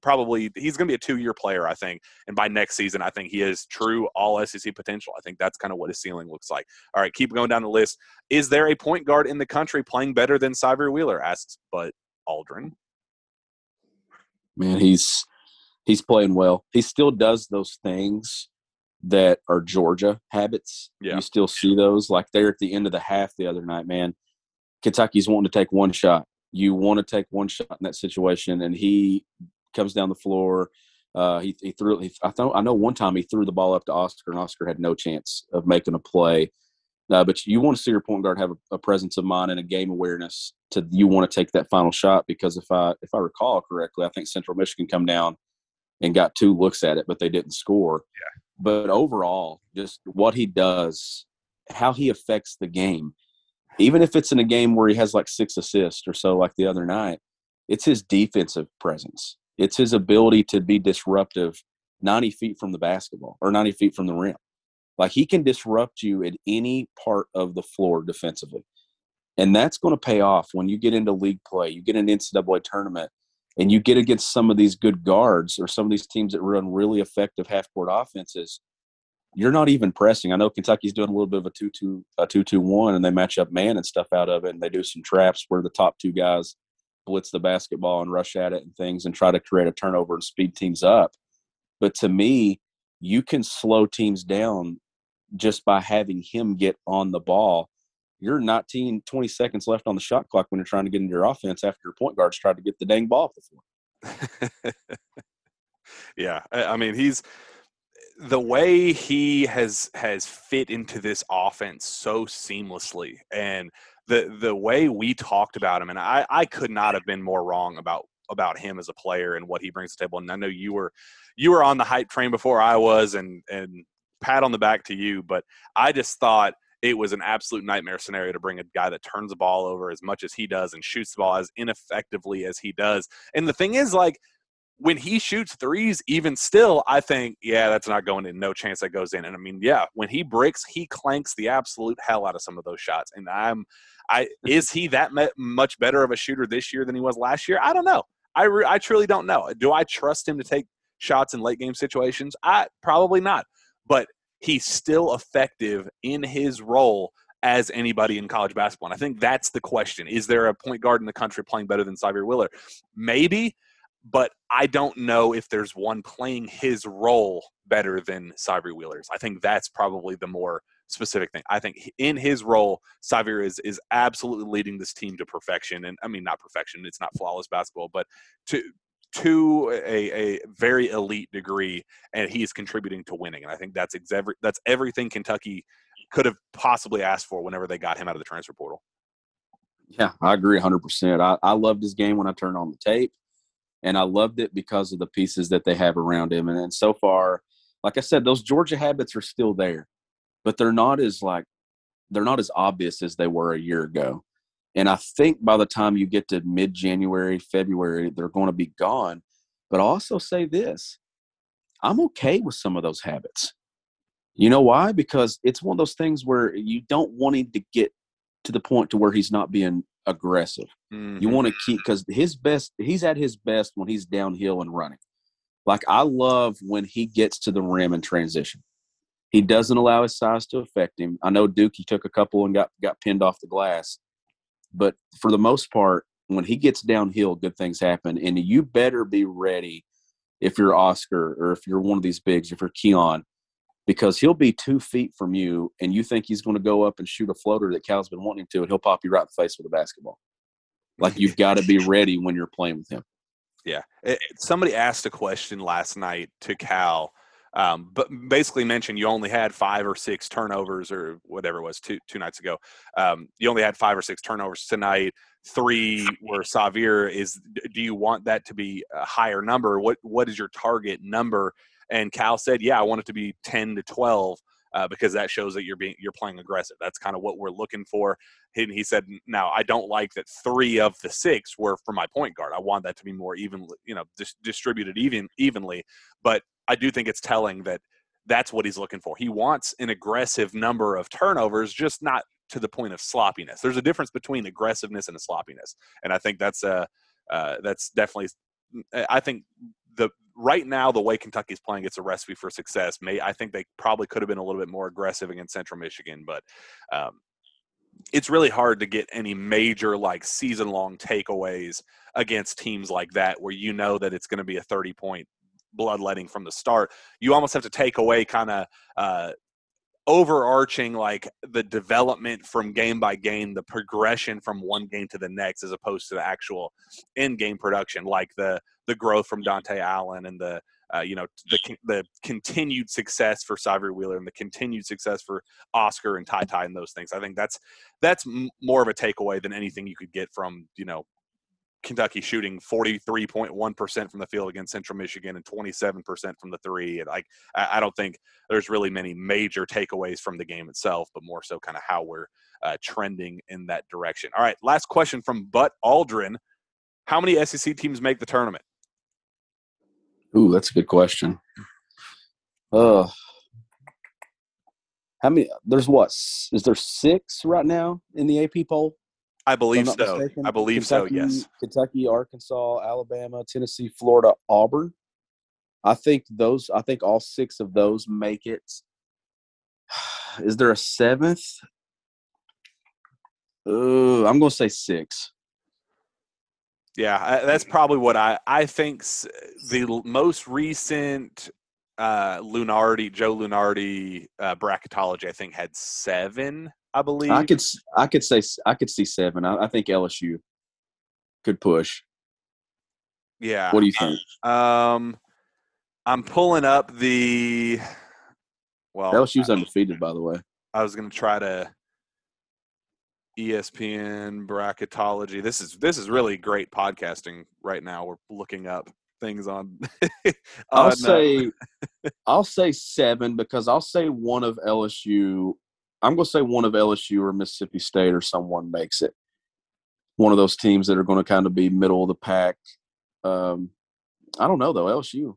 [SPEAKER 1] Probably he's going to be a two year player, I think. And by next season, I think he is true all SEC potential. I think that's kind of what his ceiling looks like. All right, keep going down the list. Is there a point guard in the country playing better than Sahvir Wheeler? Asks But Aldrin.
[SPEAKER 2] man, he's he's playing well. He still does those things that are Georgia habits.
[SPEAKER 1] Yeah.
[SPEAKER 2] You still see those. Like they're at the end of the half the other night, man. Kentucky's wanting to take one shot. You want to take one shot in that situation, and he comes down the floor. Uh, he, he threw. He, I thought I know one time he threw the ball up to Oscar, and Oscar had no chance of making a play. Uh, but you want to see your point guard have a, a presence of mind and a game awareness to you want to take that final shot because if I if I recall correctly, I think Central Michigan come down and got two looks at it, but they didn't score.
[SPEAKER 1] Yeah.
[SPEAKER 2] But overall, just what he does, how he affects the game, even if it's in a game where he has like six assists or so, like the other night, it's his defensive presence. It's his ability to be disruptive 90 feet from the basketball or 90 feet from the rim. Like he can disrupt you at any part of the floor defensively. And that's going to pay off when you get into league play, you get an NCAA tournament, and you get against some of these good guards or some of these teams that run really effective half court offenses. You're not even pressing. I know Kentucky's doing a little bit of a two-two, a two-two-one, and they match up man and stuff out of it, and they do some traps where the top two guys blitz the basketball and rush at it and things and try to create a turnover and speed teams up. But to me, you can slow teams down just by having him get on the ball. You're 19, 20 seconds left on the shot clock when you're trying to get into your offense after your point guard's tried to get the dang ball off the floor.
[SPEAKER 1] yeah, I, mean he's the way he has has fit into this offense so seamlessly, and the the way we talked about him, and I I could not have been more wrong about about him as a player and what he brings to the table. And I know you were you were on the hype train before I was, and and pat on the back to you, but I just thought it was an absolute nightmare scenario to bring a guy that turns the ball over as much as he does and shoots the ball as ineffectively as he does. And the thing is, like, when he shoots threes, even still, I think, yeah, that's not going in. No chance that goes in. And I mean, yeah, when he breaks, he clanks the absolute hell out of some of those shots. And I'm, I is he that much better of a shooter this year than he was last year? I don't know. I re- I truly don't know. Do I trust him to take shots in late game situations? I probably not. But he's still effective in his role as anybody in college basketball. And I think that's the question. Is there a point guard in the country playing better than Sahvir Wheeler? Maybe, but I don't know if there's one playing his role better than Sahvir Wheeler's. I think that's probably the more specific thing. I think in his role, Sahvir is is absolutely leading this team to perfection. And I mean not perfection, it's not flawless basketball, but to to a, a very elite degree, and he's contributing to winning. And I think that's that's everything Kentucky could have possibly asked for whenever they got him out of the transfer portal.
[SPEAKER 2] Yeah, I agree 100%. I, I loved his game when I turned on the tape, and I loved it because of the pieces that they have around him. And then so far, like I said, those Georgia habits are still there, but they're not as like they're not as obvious as they were a year ago. And I think by the time you get to mid January, February, they're going to be gone. But I'll also say this I'm okay with some of those habits. You know why? Because it's one of those things where you don't want him to get to the point to where he's not being aggressive. You mm-hmm. want to keep because his best he's at his best when he's downhill and running. Like I love when he gets to the rim and transition. He doesn't allow his size to affect him. I know Duke he took a couple and got got pinned off the glass, but for the most part, when he gets downhill, good things happen. And you better be ready if you're Oscar or if you're one of these bigs, if you're Keion, because he'll be two feet from you and you think he's going to go up and shoot a floater that Cal's been wanting to, and he'll pop you right in the face with a basketball. Like you've got to be ready when you're playing with him.
[SPEAKER 1] Yeah. It, it- somebody asked a question last night to Cal, um, but basically mentioned you only had five or six turnovers or whatever it was two two nights ago. Um, you only had five or six turnovers tonight. Three were Sahvir. Is do you want that to be a higher number? What what is your target number? And Cal said, yeah, I want it to be ten to twelve. Uh, because that shows that you're being you're playing aggressive. That's kind of what we're looking for. And he said, now I don't like that three of the six were for my point guard. I want that to be more evenly, you know, dis- distributed even evenly. But I do think it's telling that that's what he's looking for. He wants an aggressive number of turnovers, just not to the point of sloppiness. There's a difference between aggressiveness and a sloppiness, and I think that's uh, uh that's definitely. I think the right now the way Kentucky's playing, it's a recipe for success. May I think they probably could have been a little bit more aggressive against Central Michigan, but um, it's really hard to get any major like season long takeaways against teams like that where you know that it's going to be a 30 point bloodletting from the start. You almost have to take away kind of uh, overarching like the development from game by game, the progression from one game to the next, as opposed to the actual in game production, like the the growth from Dontaie Allen and the uh, you know the the continued success for Sahvir Wheeler and the continued success for Oscar and TyTy and those things. I think that's that's more of a takeaway than anything you could get from you know Kentucky shooting 43.1% from the field against Central Michigan and 27% from the three. And I, I don't think there's really many major takeaways from the game itself, but more so kind of how we're uh, trending in that direction. All right, last question from Butt Aldrin. How many SEC teams make the tournament?
[SPEAKER 2] Ooh, that's a good question. Uh, how many? There's what? Is there six right now in the AP poll?
[SPEAKER 1] I believe so.
[SPEAKER 2] mistaken?
[SPEAKER 1] I believe
[SPEAKER 2] Kentucky,
[SPEAKER 1] so, yes.
[SPEAKER 2] Kentucky, Arkansas, Alabama, Tennessee, Florida, Auburn. I think those. I think all six of those make it. Is there a seventh? Uh, I'm going to say six.
[SPEAKER 1] Yeah, I, that's probably what I I think the most recent uh Lunardi Joe Lunardi uh, bracketology I think had 7, I believe.
[SPEAKER 2] I could. I could say. I could see seven. I, I think LSU could push.
[SPEAKER 1] yeah.
[SPEAKER 2] What do you think?
[SPEAKER 1] Um I'm pulling up the well
[SPEAKER 2] LSU's undefeated, by the way.
[SPEAKER 1] I was going to try to ESPN bracketology. This is this is really great podcasting right now. We're looking up things on.
[SPEAKER 2] I'll
[SPEAKER 1] uh,
[SPEAKER 2] say I'll say seven because I'll say one of LSU. I'm going to say one of LSU or Mississippi State or someone makes it. One of those teams that are going to kind of be middle of the pack. Um, I don't know though LSU.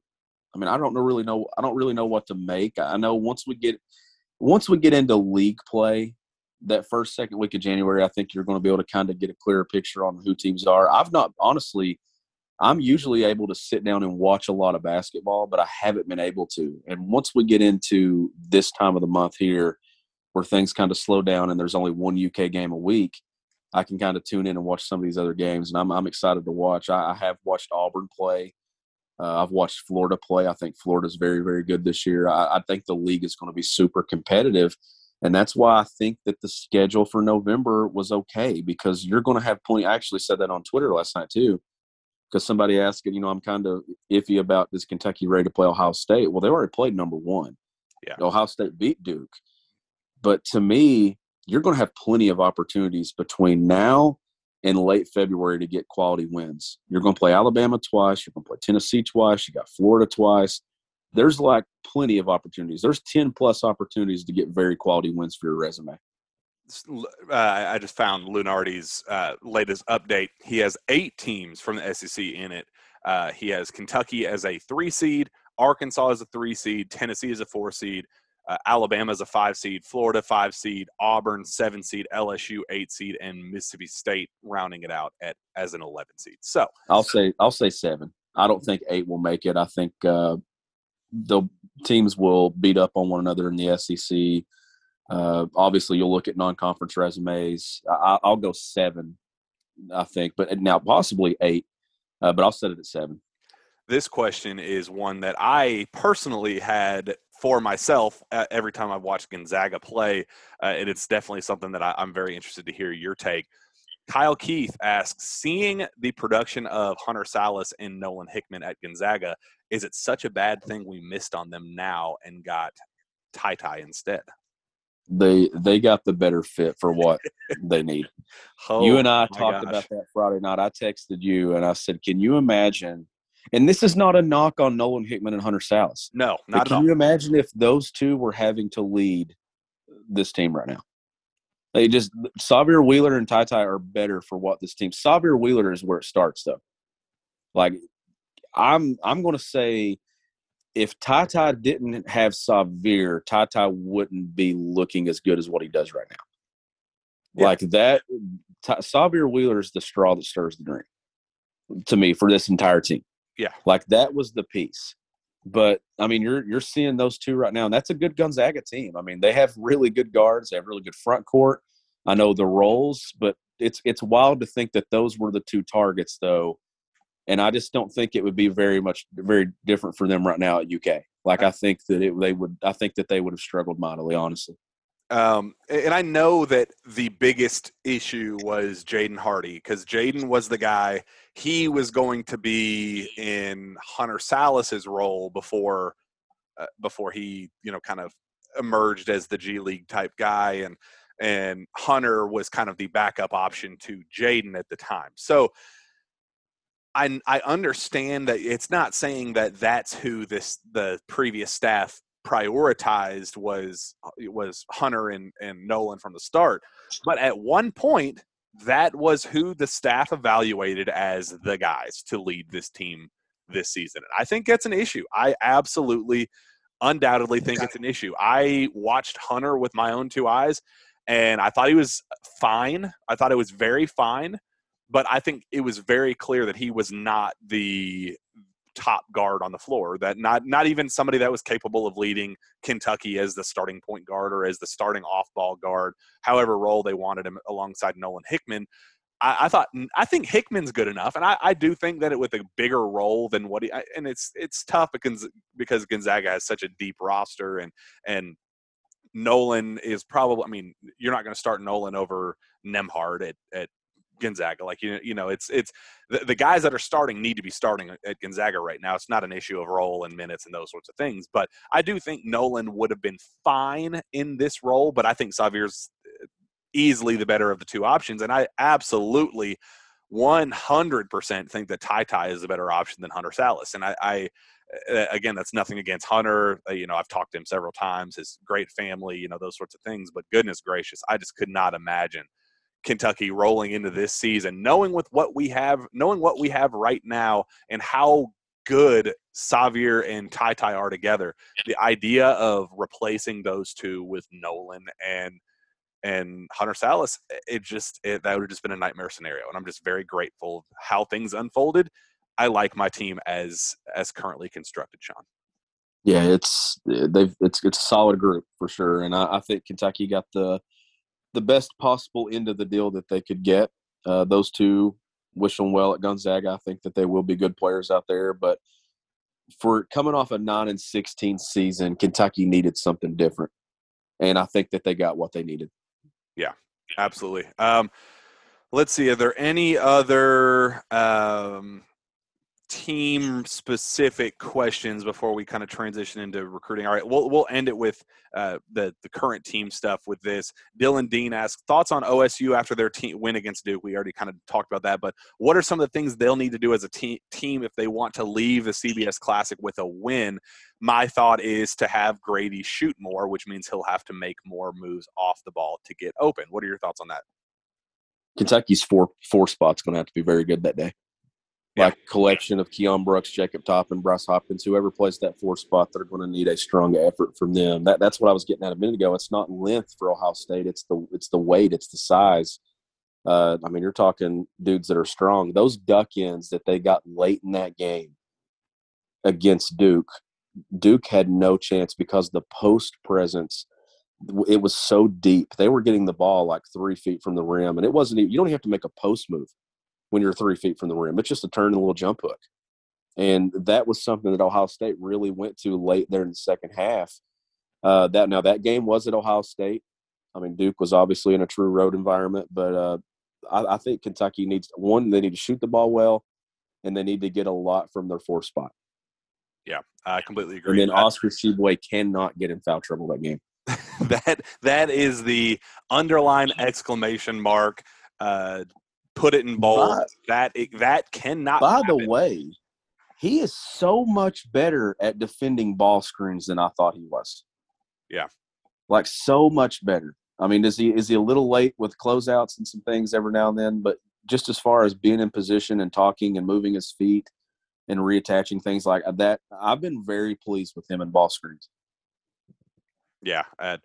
[SPEAKER 2] I mean, I don't know really know. I don't really know what to make. I know once we get once we get into league play, that first second week of January, I think you're going to be able to kind of get a clearer picture on who teams are. I've not honestly. I'm usually able to sit down and watch a lot of basketball, but I haven't been able to. And once we get into this time of the month here, where things kind of slow down and there's only one UK game a week, I can kind of tune in and watch some of these other games, and I'm I'm excited to watch. I, I have watched Auburn play. Uh, I've watched Florida play. I think Florida's very very good this year. I, I think the league is going to be super competitive, and that's why I think that the schedule for November was okay because you're going to have plenty. I actually said that on Twitter last night too because somebody asked, you know, I'm kind of iffy about this Kentucky ready to play Ohio State. Well, they already played number one.
[SPEAKER 1] Yeah.
[SPEAKER 2] Ohio State beat Duke. But to me, you're going to have plenty of opportunities between now and late February to get quality wins. You're going to play Alabama twice. You're going to play Tennessee twice. You got Florida twice. There's like plenty of opportunities. There's 10 plus opportunities to get very quality wins for your resume.
[SPEAKER 1] uh, I just found Lunardi's uh, latest update. He has eight teams from the SEC in it. Uh, he has Kentucky as a three seed, Arkansas as a three seed, Tennessee as a four seed, uh, Alabama as a five seed, Florida five seed, Auburn seven seed, LSU eight seed, and Mississippi State rounding it out at as an eleven seed. So
[SPEAKER 2] I'll say I'll say seven. I don't think eight will make it. I think uh, the teams will beat up on one another in the SEC. Uh, obviously, you'll look at non-conference resumes. I, I'll go seven. I think, but now possibly eight. Uh, but I'll set it at seven.
[SPEAKER 1] This question is one that I personally had for myself uh, every time I've watched Gonzaga play, uh, and it's definitely something that I, I'm very interested to hear your take. Kyle Keith asks, seeing the production of Hunter Sallis and Nolan Hickman at Gonzaga, is it such a bad thing we missed on them now and got TyTy instead?
[SPEAKER 2] They they got the better fit for what they need.
[SPEAKER 1] Oh,
[SPEAKER 2] you and I talked
[SPEAKER 1] gosh.
[SPEAKER 2] about that Friday night. I texted you and I said, "Can you imagine?" And this is not a knock on Nolan Hickman and Hunter Sallis.
[SPEAKER 1] No, not at all.
[SPEAKER 2] can
[SPEAKER 1] all.
[SPEAKER 2] you imagine if those two were having to lead this team right now? They just Sahvir Wheeler and TyTy are better for what this team. Sahvir Wheeler is where it starts, though. Like, I'm I'm going to say, if TyTy didn't have Sahvir, Ty Ty wouldn't be looking as good as what he does right now.
[SPEAKER 1] Yeah.
[SPEAKER 2] Like that, Ty, Sahvir Wheeler is the straw that stirs the drink to me for this entire team.
[SPEAKER 1] Yeah.
[SPEAKER 2] like that was the piece. But I mean, you're you're seeing those two right now, and that's a good Gonzaga team. I mean, they have really good guards, they have really good front court. I know the roles, but it's it's wild to think that those were the two targets, though. And I just don't think it would be very much very different for them right now at UK. Like I think that it they would I think that they would have struggled mightily, honestly.
[SPEAKER 1] Um, and I know that the biggest issue was Jaden Hardy because Jaden was the guy. He was going to be in Hunter Sallis's role before, uh, before he, you know, kind of emerged as the G League type guy, and and Hunter was kind of the backup option to Jaden at the time. So. I, I understand that it's not saying that that's who this the previous staff prioritized was was Hunter and, and Nolan from the start. But at one point, that was who the staff evaluated as the guys to lead this team this season. I think that's an issue. I absolutely, undoubtedly think it's an issue. I watched Hunter with my own two eyes, and I thought he was fine. I thought it was very fine, but I think it was very clear that he was not the top guard on the floor that not not even somebody that was capable of leading Kentucky as the starting point guard or as the starting off ball guard however role they wanted him alongside Nolan Hickman. I, thought I think Hickman's good enough and I, I do think that it with a bigger role than what he I- and it's it's tough because because Gonzaga has such a deep roster and and Nolan is probably I mean you're not going to start Nolan over Nembhard at at Gonzaga like you you know it's it's the, the guys that are starting need to be starting at Gonzaga right now. It's not an issue of role and minutes and those sorts of things. But I do think Nolan would have been fine in this role, but I think Sahvir's uh, easily the better of the two options. And I absolutely 100% think that TyTy is a better option than Hunter Sallis. And I, I uh, again, that's nothing against Hunter. Uh, you know, I've talked to him several times, his great family, you know, those sorts of things. But goodness gracious, I just could not imagine Kentucky rolling into this season, knowing with what we have, knowing what we have right now, and how good Sahvir and TyTy are together. The idea of replacing those two with Nolan and and Hunter Sallis, it just it, that would have just been a nightmare scenario. And I'm just very grateful how things unfolded. I like my team as as currently constructed, Shawn.
[SPEAKER 2] Yeah, it's they've it's it's a solid group for sure, and I, I think Kentucky got the the best possible end of the deal that they could get. Uh, those two wish them well at Gonzaga. I think that they will be good players out there, but for coming off a nine and sixteen season, Kentucky needed something different, and I think that they got what they needed.
[SPEAKER 1] Yeah, absolutely. Um, let's see. Are there any other um, team specific questions before we kind of transition into recruiting? All right, we'll we'll end it with uh, the the current team stuff. With this, Dylan Dean asks thoughts on OSU after their team win against Duke. We already kind of talked about that, but what are some of the things they'll need to do as a te- team if they want to leave the CBS Classic with a win? My thought is to have Grady shoot more, which means he'll have to make more moves off the ball to get open. What are your thoughts on that?
[SPEAKER 2] Kentucky's four four spots going to have to be very good that day.
[SPEAKER 1] Yeah.
[SPEAKER 2] Like collection of Keion Brooks, Jacob Toppin, and Bryce Hopkins, whoever plays that four spot, they're going to need a strong effort from them. That that's what I was getting at a minute ago. It's not length for Ohio State; it's the it's the weight, it's the size. Uh, I mean, you're talking dudes that are strong. Those duck-ins that they got late in that game against Duke, Duke had no chance because the post presence it was so deep. They were getting the ball like three feet from the rim, and it wasn't. Even, you don't even have to make a post move. When you're three feet from the rim. It's just a turn and a little jump hook. And that was something that Ohio State really went to late there in the second half. Uh, that now that game was at Ohio State. I mean, Duke was obviously in a true road environment, but uh, I, I think Kentucky needs one. They need to shoot the ball well, and they need to get a lot from their four spot.
[SPEAKER 1] Yeah, I completely agree.
[SPEAKER 2] And
[SPEAKER 1] then
[SPEAKER 2] Oscar Tshiebwe cannot get in foul trouble that game.
[SPEAKER 1] that that is the underline exclamation mark. Uh, put it in bold.
[SPEAKER 2] By-
[SPEAKER 1] that that cannot.
[SPEAKER 2] By the way, he is so much better at defending ball screens than I thought he was.
[SPEAKER 1] Yeah.
[SPEAKER 2] like so much better. I mean, is he is he a little late with closeouts and some things every now and then? But just as far as being in position and talking and moving his feet and reattaching things like that, I've been very pleased with him in ball screens.
[SPEAKER 1] yeah. Uh,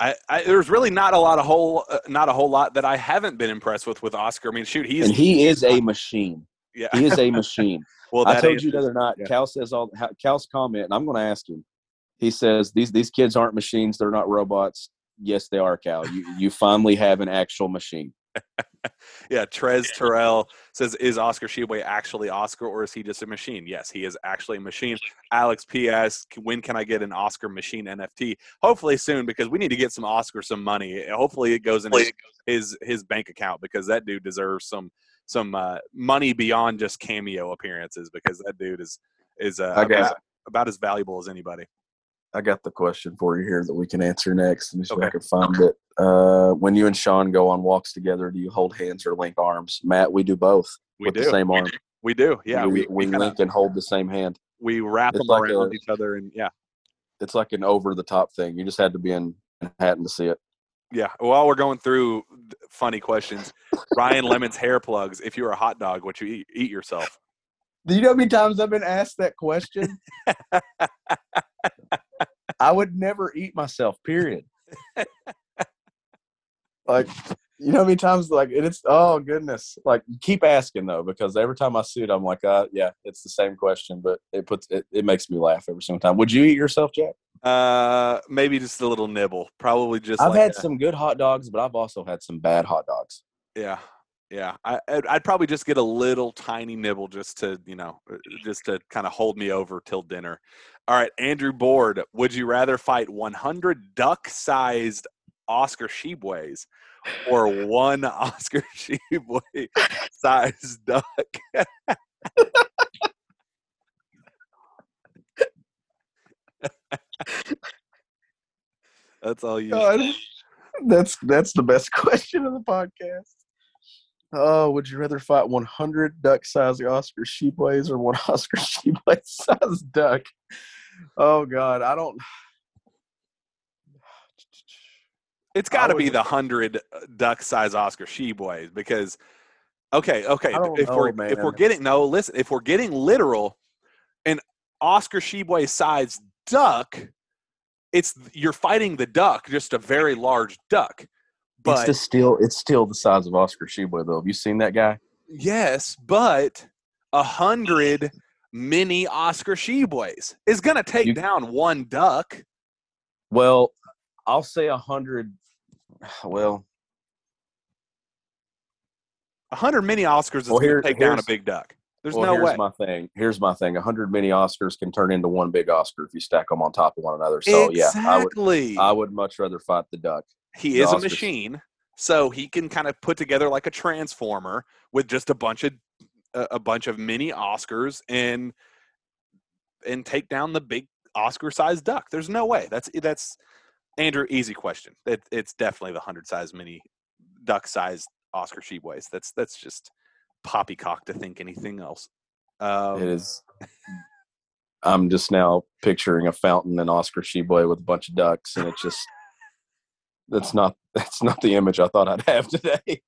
[SPEAKER 1] I, I there's really not a lot of whole uh, not a whole lot that I haven't been impressed with with Oscar. I mean, shoot, he's
[SPEAKER 2] and he is a machine.
[SPEAKER 1] yeah.
[SPEAKER 2] He is a machine.
[SPEAKER 1] well,
[SPEAKER 2] I told
[SPEAKER 1] is-
[SPEAKER 2] you the other night.
[SPEAKER 1] yeah.
[SPEAKER 2] Cal says all. Cal's comment, and I'm going to ask him. He says these these kids aren't machines. They're not robots. Yes, they are, Cal. You you finally have an actual machine.
[SPEAKER 1] Yeah, Trez Terrell says, "Is Oscar Tshiebwe actually Oscar, or is he just a machine?" Yes, he is actually a machine. Alex P asks, "When can I get an Oscar machine NFT?" Hopefully soon, because we need to get some Oscar some money. Hopefully, it goes in his his, his bank account because that dude deserves some some uh, money beyond just cameo appearances because that dude is is uh,
[SPEAKER 2] I
[SPEAKER 1] about, about as valuable as anybody.
[SPEAKER 2] I got the question for you here that we can answer next. Let me see if I can find it. Uh, when you and Shawn go on walks together, do you hold hands or link arms? Matt, we do both
[SPEAKER 1] We
[SPEAKER 2] with
[SPEAKER 1] do.
[SPEAKER 2] the same arm.
[SPEAKER 1] We do. Yeah,
[SPEAKER 2] we,
[SPEAKER 1] we,
[SPEAKER 2] we,
[SPEAKER 1] we, kinda,
[SPEAKER 2] link and hold the same hand.
[SPEAKER 1] we wrap
[SPEAKER 2] it's
[SPEAKER 1] them
[SPEAKER 2] like
[SPEAKER 1] around
[SPEAKER 2] a-
[SPEAKER 1] each other, and yeah.
[SPEAKER 2] It's like an over the top thing. You just had to be in Manhattan to see it.
[SPEAKER 1] Yeah. While we're going through funny questions, Ryan Lemon's hair plugs. If you were a hot dog, would you eat, eat yourself?
[SPEAKER 2] Do you know how many times I've been asked that question? I would never eat myself, period. like, you know how many times, like, it's, oh, goodness. Like, keep asking, though, because every time I see it, I'm like, uh, yeah, it's the same question, but it puts, it, it makes me laugh every single time. Would you eat yourself, Jack?
[SPEAKER 1] Uh, maybe just a little nibble. Probably just.
[SPEAKER 2] I've
[SPEAKER 1] like
[SPEAKER 2] had
[SPEAKER 1] a-
[SPEAKER 2] some good hot dogs, but I've also had some bad hot dogs.
[SPEAKER 1] Yeah. Yeah. I, I'd, I'd probably just get a little tiny nibble just to, you know, uh, just to kind of hold me over till dinner. All right. Andrew Board. Would you rather fight 100 duck sized Oscar Tshiebwes or one Oscar Tshiebwe sized duck? That's all you.
[SPEAKER 2] God, that's that's the best question of the podcast. Oh, would you rather fight 100 duck-sized Oscar Tshiebwes or one Oscar Tshiebwe-sized duck? Oh God, I don't.
[SPEAKER 1] It's got to be the hundred uh, duck sized Oscar Tshiebwes because, okay, okay, if we're
[SPEAKER 2] know,
[SPEAKER 1] if we're getting no, listen, if we're getting literal, an Oscar Tshiebwe-sized duck, it's you're fighting the duck, just a very large duck.
[SPEAKER 2] It's
[SPEAKER 1] But
[SPEAKER 2] the still it's still the size of Oscar Tshiebwe though. Have you seen that guy?
[SPEAKER 1] yes, but a hundred mini Oscar Tshiebwes is gonna take
[SPEAKER 2] You-
[SPEAKER 1] down one duck.
[SPEAKER 2] Well, I'll say a hundred. Well,
[SPEAKER 1] A hundred mini Oscars is
[SPEAKER 2] Well,
[SPEAKER 1] gonna take down a big duck. There's
[SPEAKER 2] well,
[SPEAKER 1] no
[SPEAKER 2] here's
[SPEAKER 1] way.
[SPEAKER 2] my thing. Here's my thing. A hundred mini Oscars can turn into one big Oscar if you stack them on top of one another. So yeah, I would. I would much rather fight the duck.
[SPEAKER 1] He is a machine, so he can kind of put together like a transformer with just a bunch of a, bunch of mini Oscars and and take down the big Oscar-sized duck. There's no way. That's that's Andrew. Easy question. It, it's definitely the hundred-sized mini duck-sized Oscar Tshiebwes. That's that's just poppycock to think anything else. Um,
[SPEAKER 2] It is. I'm just now picturing a fountain and Oscar Tshiebwe with a bunch of ducks, and it's just that's not that's not the image I thought I'd have today.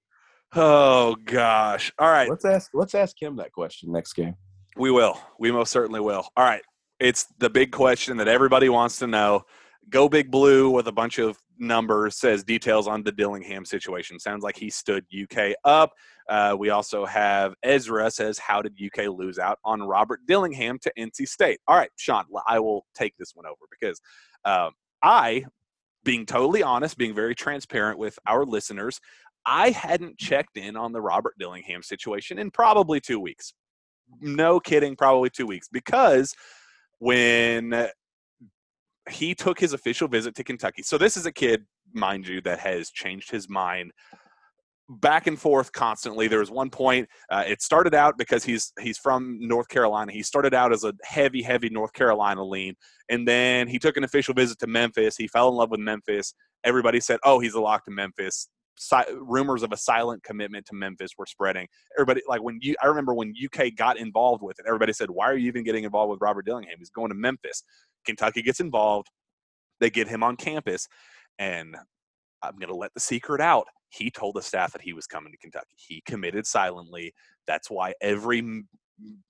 [SPEAKER 1] Oh gosh! All right.
[SPEAKER 2] Let's ask let's ask him that question next game.
[SPEAKER 1] We will. We most certainly will. All right. It's the big question that everybody wants to know. Go Big Blue with a bunch of numbers says details on the Dillingham situation. Sounds like he stood UK up. Uh, we also have Ezra says, How did UK lose out on Robert Dillingham to NC State? All right, Shawn, I will take this one over because um, I, being totally honest, being very transparent with our listeners, I hadn't checked in on the Robert Dillingham situation in probably two weeks. No kidding, probably two weeks. Because when he took his official visit to Kentucky, so this is a kid, mind you, that has changed his mind back and forth constantly. There was one point. Uh, it started out because he's he's from North Carolina. He started out as a heavy, heavy North Carolina lean, and then he took an official visit to Memphis. He fell in love with Memphis. Everybody said, "Oh, he's a lock to Memphis." Si- rumors of a silent commitment to Memphis were spreading. Everybody, like when you, I remember when UK got involved with it. Everybody said, "Why are you even getting involved with Robert Dillingham? He's going to Memphis." Kentucky gets involved. They get him on campus, and I'm going to let the secret out. He told the staff that he was coming to Kentucky. He committed silently. That's why every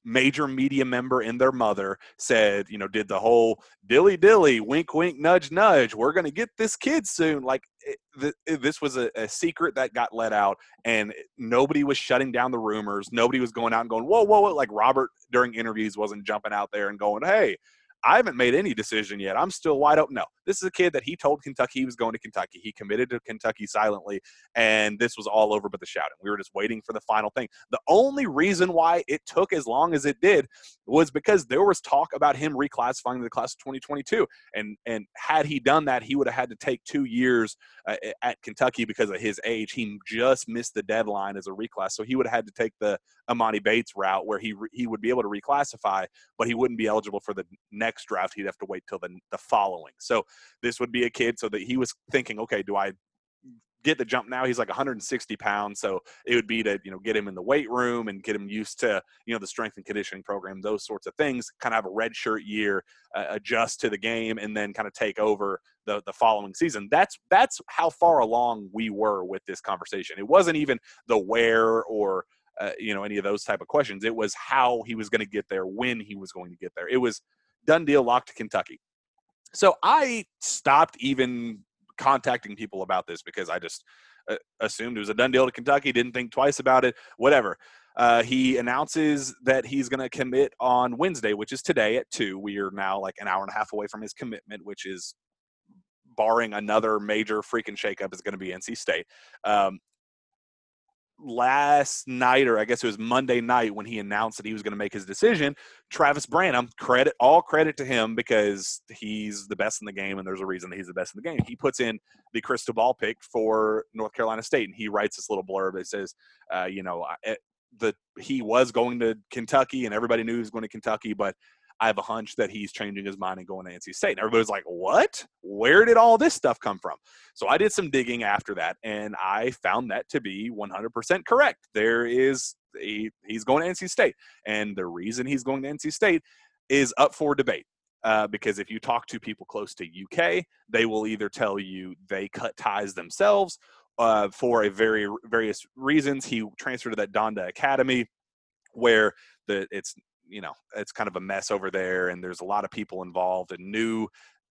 [SPEAKER 1] major media member and their mother said, you know, did the whole dilly dilly, wink, wink, nudge, nudge. We're going to get this kid soon. Like it, th- it- this was a, a secret that got let out, and eh, nobody was shutting down the rumors. Nobody was going out and going, whoa, whoa, whoa. Like Robert during interviews wasn't jumping out there and going, hey, I haven't made any decision yet. I'm still wide open. No, this is a kid that he told Kentucky he was going to Kentucky. He committed to Kentucky silently, and this was all over but the shouting. We were just waiting for the final thing. The only reason why it took as long as it did was because there was talk about him reclassifying the class of 2022, and and had he done that, he would have had to take two years uh, at Kentucky because of his age. He just missed the deadline as a reclass, so he would have had to take the Emoni Bates route where he re- he would be able to reclassify, but he wouldn't be eligible for the next draft. He'd have to wait till the the following. So this would be a kid so that he was thinking, okay, do I get the jump now? He's like 160 pounds, so it would be to you know get him in the weight room and get him used to you know the strength and conditioning program, those sorts of things. Kind of have a red shirt year, uh, adjust to the game, and then kind of take over the the following season. That's that's how far along we were with this conversation. It wasn't even the where or uh, you know any of those type of questions. It was how he was going to get there, when he was going to get there. It was done deal, locked to Kentucky. So I stopped even contacting people about this because I just uh, assumed it was a done deal to Kentucky, didn't think twice about it, whatever. Uh, he announces that he's going to commit on Wednesday, which is today at 2. We are now like an hour and a half away from his commitment, which is barring another major freaking shakeup, is going to be NC State. Um, last night, or I guess it was Monday night, when he announced that he was going to make his decision, Travis Branham, credit all credit to him because he's the best in the game, and there's a reason that he's the best in the game. He puts in the crystal ball pick for North Carolina State, and he writes this little blurb that says, uh, you know, I- the he was going to Kentucky, and everybody knew he was going to Kentucky, but I have a hunch that he's changing his mind and going to NC State. And everybody's like, what? Where did all this stuff come from? So I did some digging after that, and I found that to be 100% correct. There is a, he's going to NC State, and the reason he's going to NC State is up for debate. Uh, because if you talk to people close to UK, they will either tell you they cut ties themselves uh, for a very various reasons. He transferred to that Donda Academy, where the it's you know it's kind of a mess over there, and there's a lot of people involved and new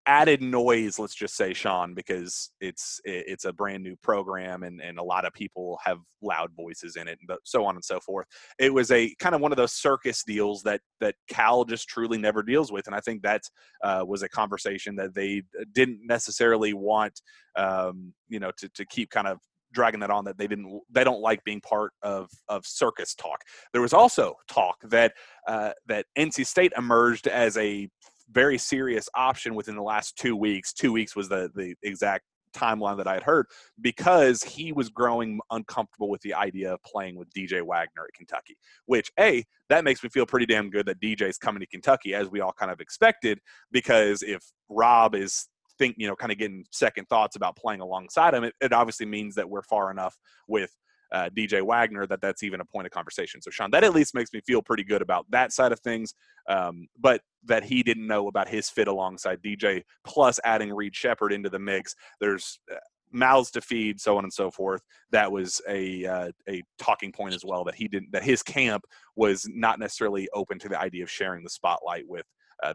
[SPEAKER 1] added noise let's just say shawn because it's it's a brand new program and and a lot of people have loud voices in it and so on and so forth. It was a kind of one of those circus deals that that cal just truly never deals with and i think that uh, was a conversation that they didn't necessarily want um, you know to, to keep kind of dragging that on that they didn't they don't like being part of of circus talk. There was also talk that uh, that nc state emerged as a very serious option within the last two weeks. Two weeks was the the exact timeline that i had heard because he was growing uncomfortable with the idea of playing with dj wagner at kentucky which a that makes me feel pretty damn good that dj's coming to kentucky as we all kind of expected because if rob is think you know kind of getting second thoughts about playing alongside him it, it obviously means that we're far enough with uh, DJ Wagner that that's even a point of conversation. So Shawn, that at least makes me feel pretty good about that side of things. Um, but that he didn't know about his fit alongside DJ, plus adding Reed Sheppard into the mix. There's uh, mouths to feed, so on and so forth. That was a uh, a talking point as well. That he didn't that his camp was not necessarily open to the idea of sharing the spotlight with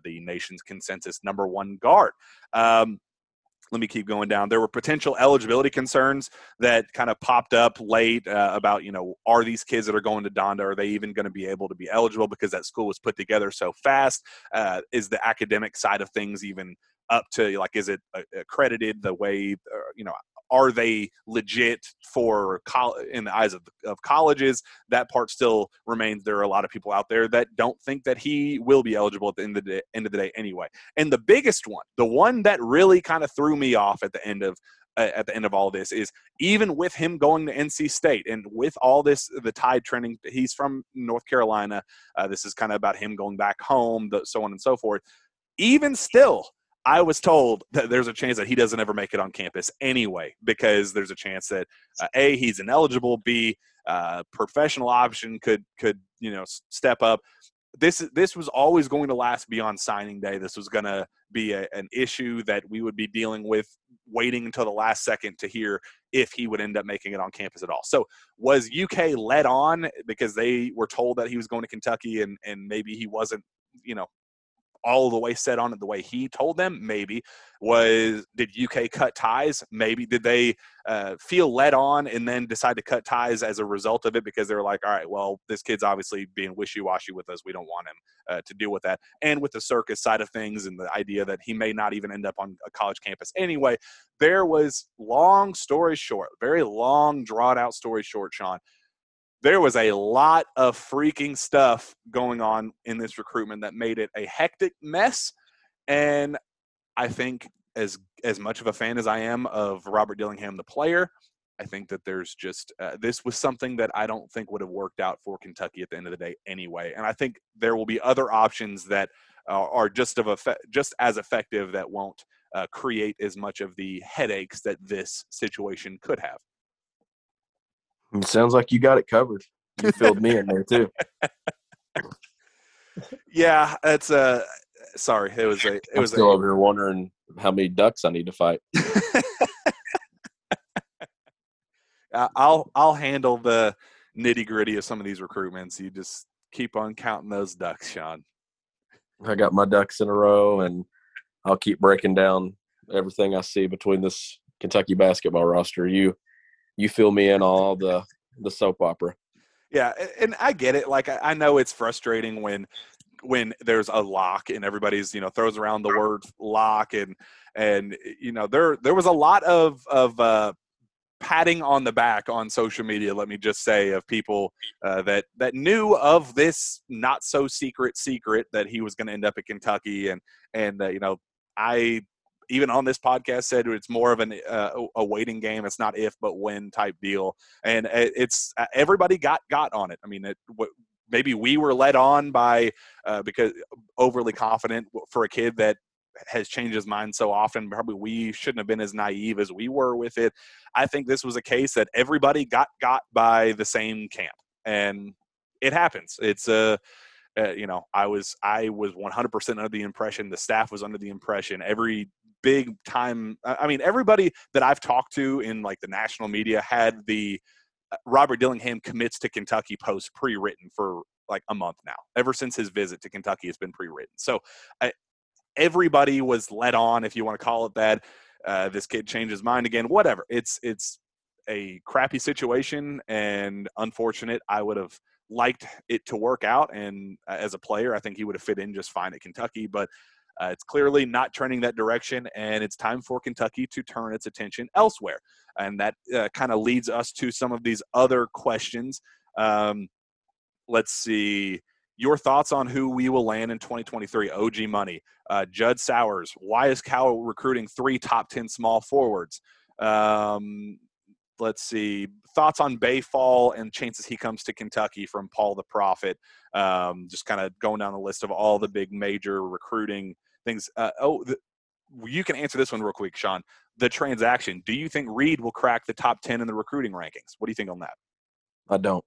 [SPEAKER 1] the nation's consensus number one guard. Um, let me keep going down. There were potential eligibility concerns that kind of popped up late uh, about, you know, are these kids that are going to Donda, are they even going to be able to be eligible because that school was put together so fast? Uh, is the academic side of things even up to like is it uh, accredited the way you know are they legit for in the eyes of, of colleges? That part still remains. There are a lot of people out there that don't think that he will be eligible at the end of the day, end of the day anyway. And the biggest one the one that really kind of threw me off at the end of uh, at the end of all this is even with him going to NC State and with all this the tide trending he's from North Carolina uh, this is kind of about him going back home the, so on and so forth. Even still I was told that there's a chance that he doesn't ever make it on campus anyway, because there's a chance that uh, a he's ineligible, b uh, professional option could could you know step up. This this was always going to last beyond signing day. This was going to be a, an issue that we would be dealing with, waiting until the last second to hear if he would end up making it on campus at all. So was UK led on because they were told that he was going to Kentucky and and maybe he wasn't you know all the way set on it the way he told them maybe. Was did uk cut ties? Maybe. Did they uh, feel led on and then decide to cut ties as a result of it because they were like all right well this kid's obviously being wishy-washy with us. We don't want him uh, to deal with that. And with the circus side of things and the idea that he may not even end up on a college campus. Anyway there was long story short very long drawn out story short shawn there was a lot of freaking stuff going on in this recruitment that made it a hectic mess and i think as as much of a fan as i am of robert dillingham the player i think that there's just uh, this was something that i don't think would have worked out for kentucky at the end of the day anyway and i think there will be other options that uh, are just of effect, just as effective that won't uh, create as much of the headaches that this situation could have
[SPEAKER 2] It sounds like you got it covered. You filled me in there too.
[SPEAKER 1] yeah it's uh sorry it was a it
[SPEAKER 2] I'm
[SPEAKER 1] was a,
[SPEAKER 2] still over here wondering how many ducks I need to fight.
[SPEAKER 1] I'll I'll handle the nitty gritty of some of these recruitments. You just keep on counting those ducks, Shawn.
[SPEAKER 2] I got my ducks in a row, and I'll keep breaking down everything I see between this Kentucky basketball roster. You, you fill me in all the the soap opera.
[SPEAKER 1] Yeah, and I get it. Like I know it's frustrating when when there's a lock and everybody's you know throws around the word lock and and you know there there was a lot of of uh, patting on the back on social media. Let me just say of people uh, that that knew of this not so secret secret that he was going to end up at Kentucky and and uh, you know I even on this podcast said it's more of an uh, a waiting game. It's not if but when type deal, and it- it's uh, everybody got got on it. I mean, it, what, maybe we were led on by uh, because overly confident for a kid that has changed his mind so often. Probably we shouldn't have been as naive as we were with it. I think this was a case that everybody got got by the same camp, and it happens. It's a uh, you know, I was I was 100% under the impression the staff was under the impression every big time. I mean, everybody that I've talked to in like the national media had the uh, Robert Dillingham commits to Kentucky post pre-written for like a month now. Ever since his visit to Kentucky, it's been pre-written. So I, everybody was led on, if you want to call it that. Uh, this kid changed his mind again. Whatever. It's it's a crappy situation and unfortunate. I would have liked it to work out, and uh, as a player, I think he would have fit in just fine at Kentucky. But uh, it's clearly not trending that direction, and it's time for Kentucky to turn its attention elsewhere. And that uh, kind of leads us to some of these other questions. Um, let's see your thoughts on who we will land in 2023 og money uh, judd sowers why is cal recruiting three top 10 small forwards um, let's see thoughts on bayfall and chances he comes to kentucky from paul the prophet um, just kind of going down the list of all the big major recruiting things uh, oh the, you can answer this one real quick shawn the transaction do you think reed will crack the top 10 in the recruiting rankings what do you think on that
[SPEAKER 2] I don't.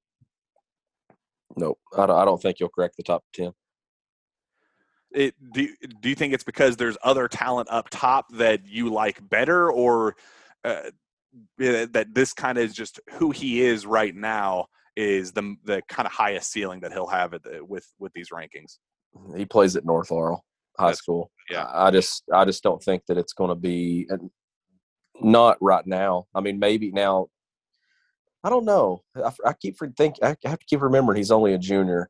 [SPEAKER 2] Nope. I don't, I don't think you'll crack the top ten.
[SPEAKER 1] it, do, you- do you think it's because there's other talent up top that you like better or uh, that this kind of is just who he is right now is the the kind of highest ceiling that he'll have at the, with with these rankings
[SPEAKER 2] He plays at North Laurel High
[SPEAKER 1] That's-
[SPEAKER 2] School.
[SPEAKER 1] yeah.
[SPEAKER 2] I I just I just don't think that it's going to be not right now. I mean, maybe now. I don't know. I keep think I have to keep remembering he's only a junior.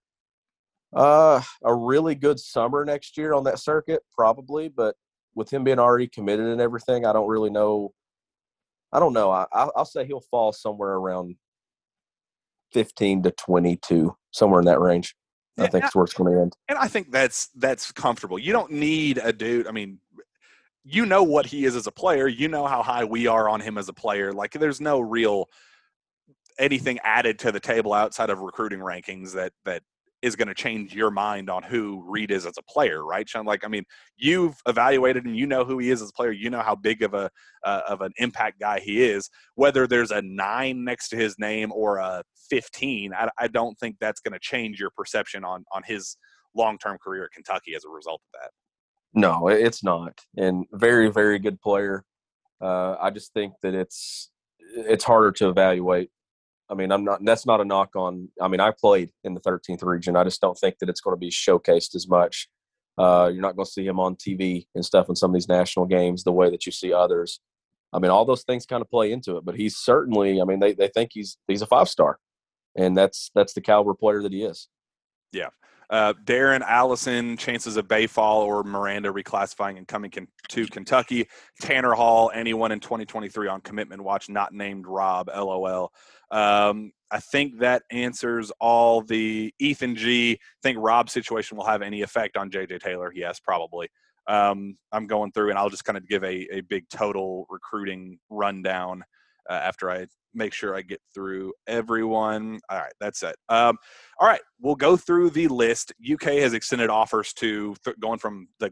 [SPEAKER 2] Uh, a really good summer next year on that circuit, probably, but with him being already committed and everything, I don't really know. I don't know. I, I'll I'll say he'll fall somewhere around 15 to 22, somewhere in that range. I
[SPEAKER 1] Yeah,
[SPEAKER 2] think it's going to end.
[SPEAKER 1] and I think that's that's comfortable. You don't need a dude. I mean, you know what he is as a player. You know how high we are on him as a player. Like, there's no real anything added to the table outside of recruiting rankings that that is going to change your mind on who Reed is as a player, right? Shawn, like, I mean, you've evaluated and you know who he is as a player. You know how big of a uh, of an impact guy he is. Whether there's a nine next to his name or a 15, I, I don't think that's going to change your perception on on his long term career at Kentucky as a result of that.
[SPEAKER 2] No, it's not. And very, very good player. Uh, I just think that it's it's harder to evaluate. I mean, I'm not. That's not a knock on. I mean, I played in the 13th region. I just don't think that it's going to be showcased as much. Uh, you're not going to see him on TV and stuff in some of these national games the way that you see others. I mean, all those things kind of play into it. But he's certainly. I mean, they they think he's he's a five star, and that's that's the caliber player that he is.
[SPEAKER 1] Uh, Darren Allison, chances of Bayfall or Miranda reclassifying and coming to Kentucky. Tanner Hall, anyone in 2023 on commitment watch, not named Rob, LOL. Um, I think that answers all the Ethan G. Think Rob's situation will have any effect on JJ Taylor? Yes, probably. Um, I'm going through and I'll just kind of give a, a big total recruiting rundown uh, after I make sure I get through everyone. All right, that's it. Um, all right, we'll go through the list. UK has extended offers to th- going from the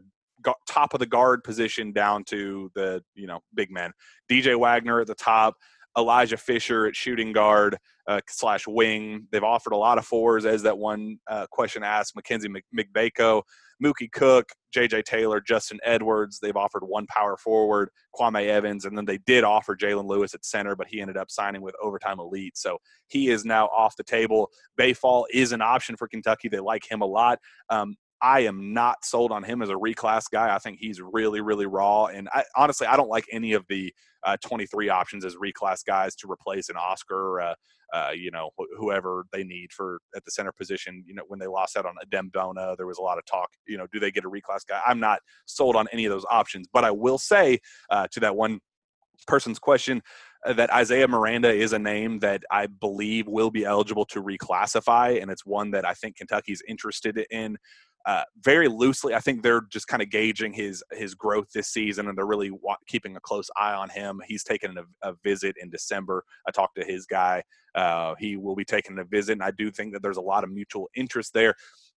[SPEAKER 1] top of the guard position down to the you know big men. DJ Wagner at the top, Elijah Fisher at shooting guard uh, slash wing. They've offered a lot of fours, as that one uh, question asked. Mackenzie Mc- Mgbako, Mookie Cook, JJ Taylor, Justin Edwards. They've offered one power forward, Kwame Evans, and then they did offer Jalen Lewis at center, but he ended up signing with Overtime Elite. So he is now off the table. Bayfall is an option for Kentucky. They like him a lot. Um, I am not sold on him as a reclass guy. I think he's really, really raw. And I, honestly, I don't like any of the uh, 23 options as reclass guys to replace an Oscar, uh, uh, you know, wh- whoever they need for at the center position. You know, when they lost out on Adem Bona, there was a lot of talk. You know, do they get a reclass guy? I'm not sold on any of those options. But I will say uh, to that one person's question uh, that Isaiah Miranda is a name that I believe will be eligible to reclassify, and it's one that I think Kentucky's interested in. Uh, very loosely, I think they're just kind of gauging his his growth this season, and they're really wa- keeping a close eye on him. He's taken a, a visit in December. I talked to his guy. Uh, he will be taking a visit, and I do think that there's a lot of mutual interest there.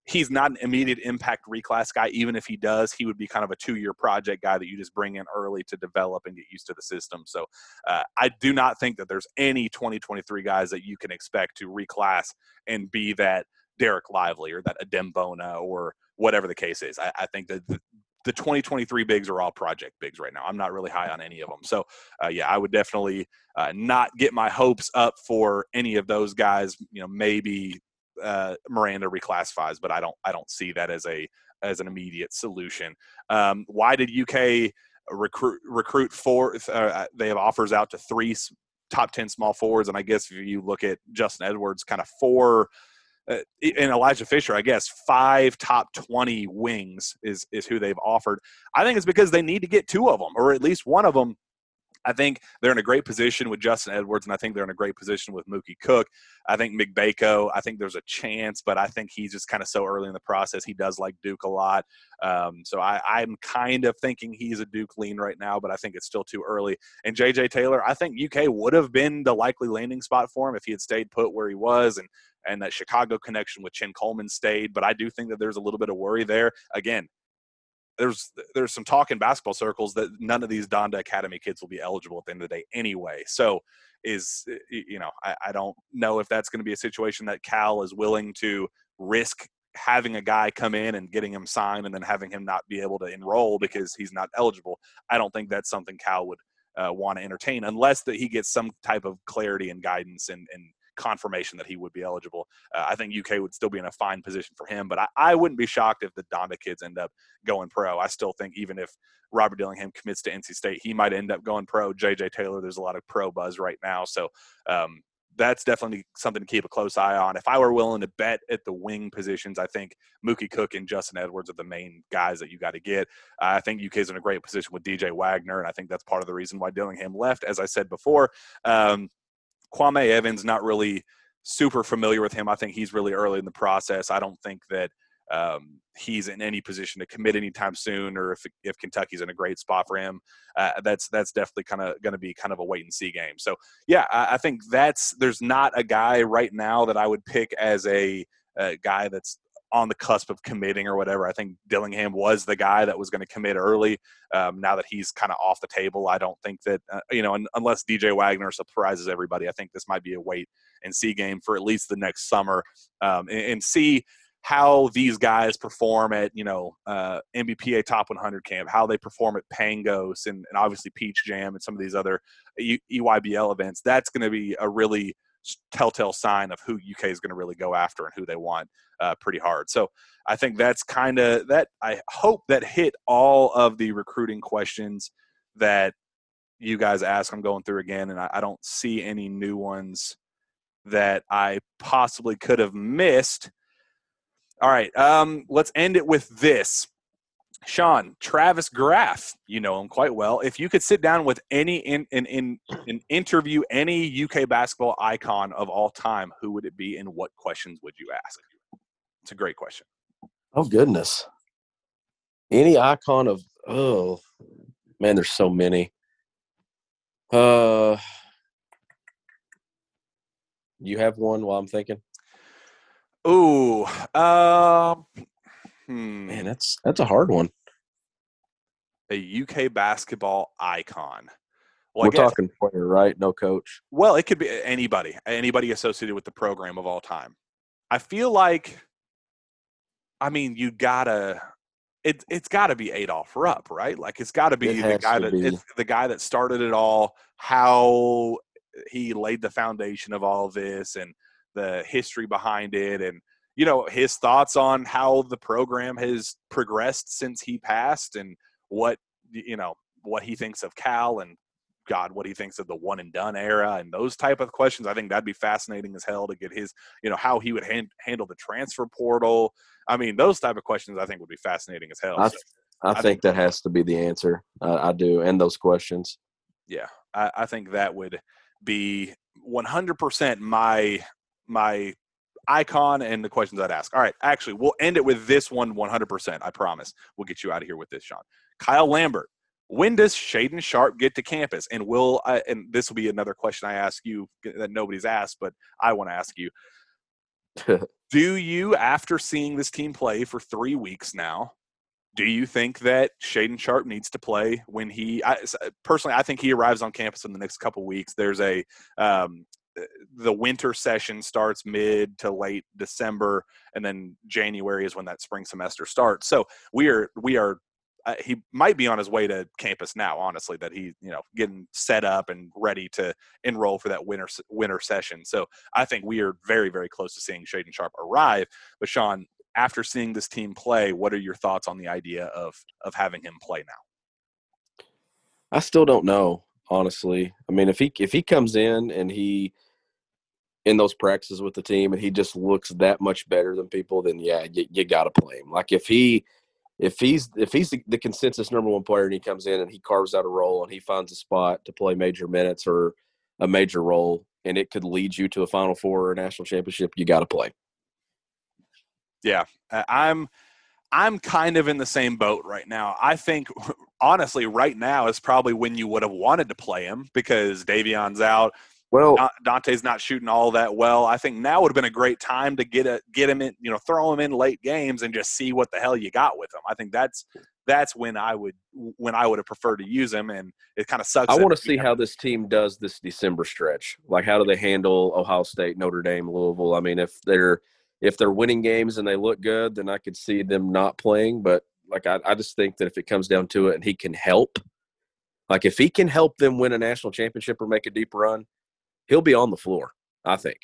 [SPEAKER 1] He's not an immediate impact reclass guy. Even if he does, he would be kind of a two year project guy that you just bring in early to develop and get used to the system. So uh, I do not think that there's any 2023 guys that you can expect to reclass and be that Dereck Lively or that Adem Bona or whatever the case is. I, I think that the, the 2023 bigs are all project bigs right now. I'm not really high on any of them. So, uh, yeah, I would definitely uh, not get my hopes up for any of those guys. You know, maybe uh, Miranda reclassifies, but I don't I don't see that as a as an immediate solution. Um, why did UK recruit recruit four? Uh, they have offers out to three top ten small forwards, and I guess if you look at Justin Edwards, kind of four. Uh, and Elijah Fisher, I guess five top twenty wings is is who they've offered. I think it's because they need to get two of them, or at least one of them. I think they're in a great position with Justin Edwards, and I think they're in a great position with Mookie Cook. I think Mgbako, I think there's a chance, but I think he's just kind of so early in the process. He does like Duke a lot. Um, so I, I'm kind of thinking he's a Duke lean right now, but I think it's still too early. And JJ Taylor, I think UK would have been the likely landing spot for him if he had stayed put where he was and and that Chicago connection with Chin Coleman stayed. But I do think that there's a little bit of worry there. Again, there's there's some talk in basketball circles that none of these Donda Academy kids will be eligible at the end of the day anyway. So is you know I, I don't know if that's going to be a situation that Cal is willing to risk having a guy come in and getting him signed and then having him not be able to enroll because he's not eligible. I don't think that's something Cal would uh, want to entertain unless that he gets some type of clarity and guidance and, and confirmation that he would be eligible. Uh, I think UK would still be in a fine position for him, but I, I wouldn't be shocked if the Donda kids end up going pro. I still think even if Robert Dillingham commits to NC State, he might end up going pro. JJ Taylor, there's a lot of pro buzz right now, so um, that's definitely something to keep a close eye on. If I were willing to bet at the wing positions, I think Mookie Cook and Justin Edwards are the main guys that you got to get. Uh, I think UK is in a great position with DJ Wagner, and I think that's part of the reason why Dillingham left. As I said before, um, Kwame Evans not really super familiar with him. I think he's really early in the process. I don't think that um, he's in any position to commit anytime soon, or if if Kentucky's in a great spot for him, uh, that's that's definitely kind of going to be kind of a wait and see game. So yeah, I, I, think that's there's not a guy right now that I would pick as a, a guy that's on the cusp of committing or whatever. I think Dillingham was the guy that was going to commit early. Um, now that he's kind of off the table, I don't think that uh, you know, unless DJ Wagner surprises everybody, I think this might be a wait and see game for at least the next summer um, and, and see how these guys perform at you know uh, NBPA Top 100 camp, how they perform at Pangos and, and obviously Peach Jam and some of these other EYBL events. That's going to be a really telltale sign of who UK is going to really go after and who they want uh, pretty hard. So I think that's kind of that. I hope that hit all of the recruiting questions that you guys ask. I'm going through again, and I, I don't see any new ones that I possibly could have missed. All right, um, let's end it with this. Shawn, Travis Graf, you know him quite well. If you could sit down with any in, in, in, in interview any UK basketball icon of all time, who would it be and what questions would you ask? It's a great question.
[SPEAKER 2] Oh goodness. Any icon of oh man, there's so many. Uh you have one while I'm thinking?
[SPEAKER 1] Ooh, um, hmm.
[SPEAKER 2] man, that's that's a hard one.
[SPEAKER 1] A UK basketball icon.
[SPEAKER 2] Well, We're talking player, right? No coach.
[SPEAKER 1] Well, it could be anybody, anybody associated with the program of all time. I feel like, I mean, you gotta, it, it's got to be Adolph Rupp, right? Like it's got to be the guy that it's the guy that started it all. How he laid the foundation of all of this, and the history behind it and you know his thoughts on how the program has progressed since he passed and what you know what he thinks of Cal and God what he thinks of the one and done era and those type of questions I think that'd be fascinating as hell to get his you know how he would hand, handle the transfer portal. I mean those type of questions I think would be fascinating as hell
[SPEAKER 2] I, so, I, I think, think, that has to be the answer. Uh, I do and those questions.
[SPEAKER 1] Yeah I, I think that would be 100% my my icon and the questions I'd ask. All right, actually, we'll end it with this one 100%. I promise. We'll get you out of here with this, Shawn. Kyle Lambert. When does Shaedon Sharpe get to campus? And will I, and this will be another question I ask you that nobody's asked, but I want to ask you. do you, after seeing this team play for three weeks now, do you think that Shaedon Sharpe needs to play when he? I, personally, I think he arrives on campus in the next couple weeks. There's a um, the winter session starts mid to late December, and then January is when that spring semester starts. So we are we are uh, he might be on his way to campus now. Honestly, that he you know getting set up and ready to enroll for that winter winter session. So I think we are very very close to seeing Shaedon Sharpe arrive. But Shawn, after seeing this team play, what are your thoughts on the idea of of having him play now?
[SPEAKER 2] I still don't know honestly. I mean, if he if he comes in and he in those practices with the team and he just looks that much better than people, then yeah, you, you got to play him. Like if he if he's if he's the, the, consensus number one player and he comes in and he carves out a role and he finds a spot to play major minutes or a major role and it could lead you to a final four or a national championship, you got to play.
[SPEAKER 1] Yeah, I'm I'm kind of in the same boat right now. I think honestly, right now is probably when you would have wanted to play him because Davion's out. Well, Dontaie's not shooting all that well. I think now would have been a great time to get a get him in, you know, throw him in late games and just see what the hell you got with him. I think that's that's when I would when I would have preferred to use him, and it kind of sucks.
[SPEAKER 2] I want to see how this team does this December stretch. Like, how do they handle Ohio State, Notre Dame, Louisville? I mean, if they're if they're winning games and they look good, then I could see them not playing. But like, I, I just think that if it comes down to it, and he can help, like if he can help them win a national championship or make a deep run, he'll be on the floor. I think.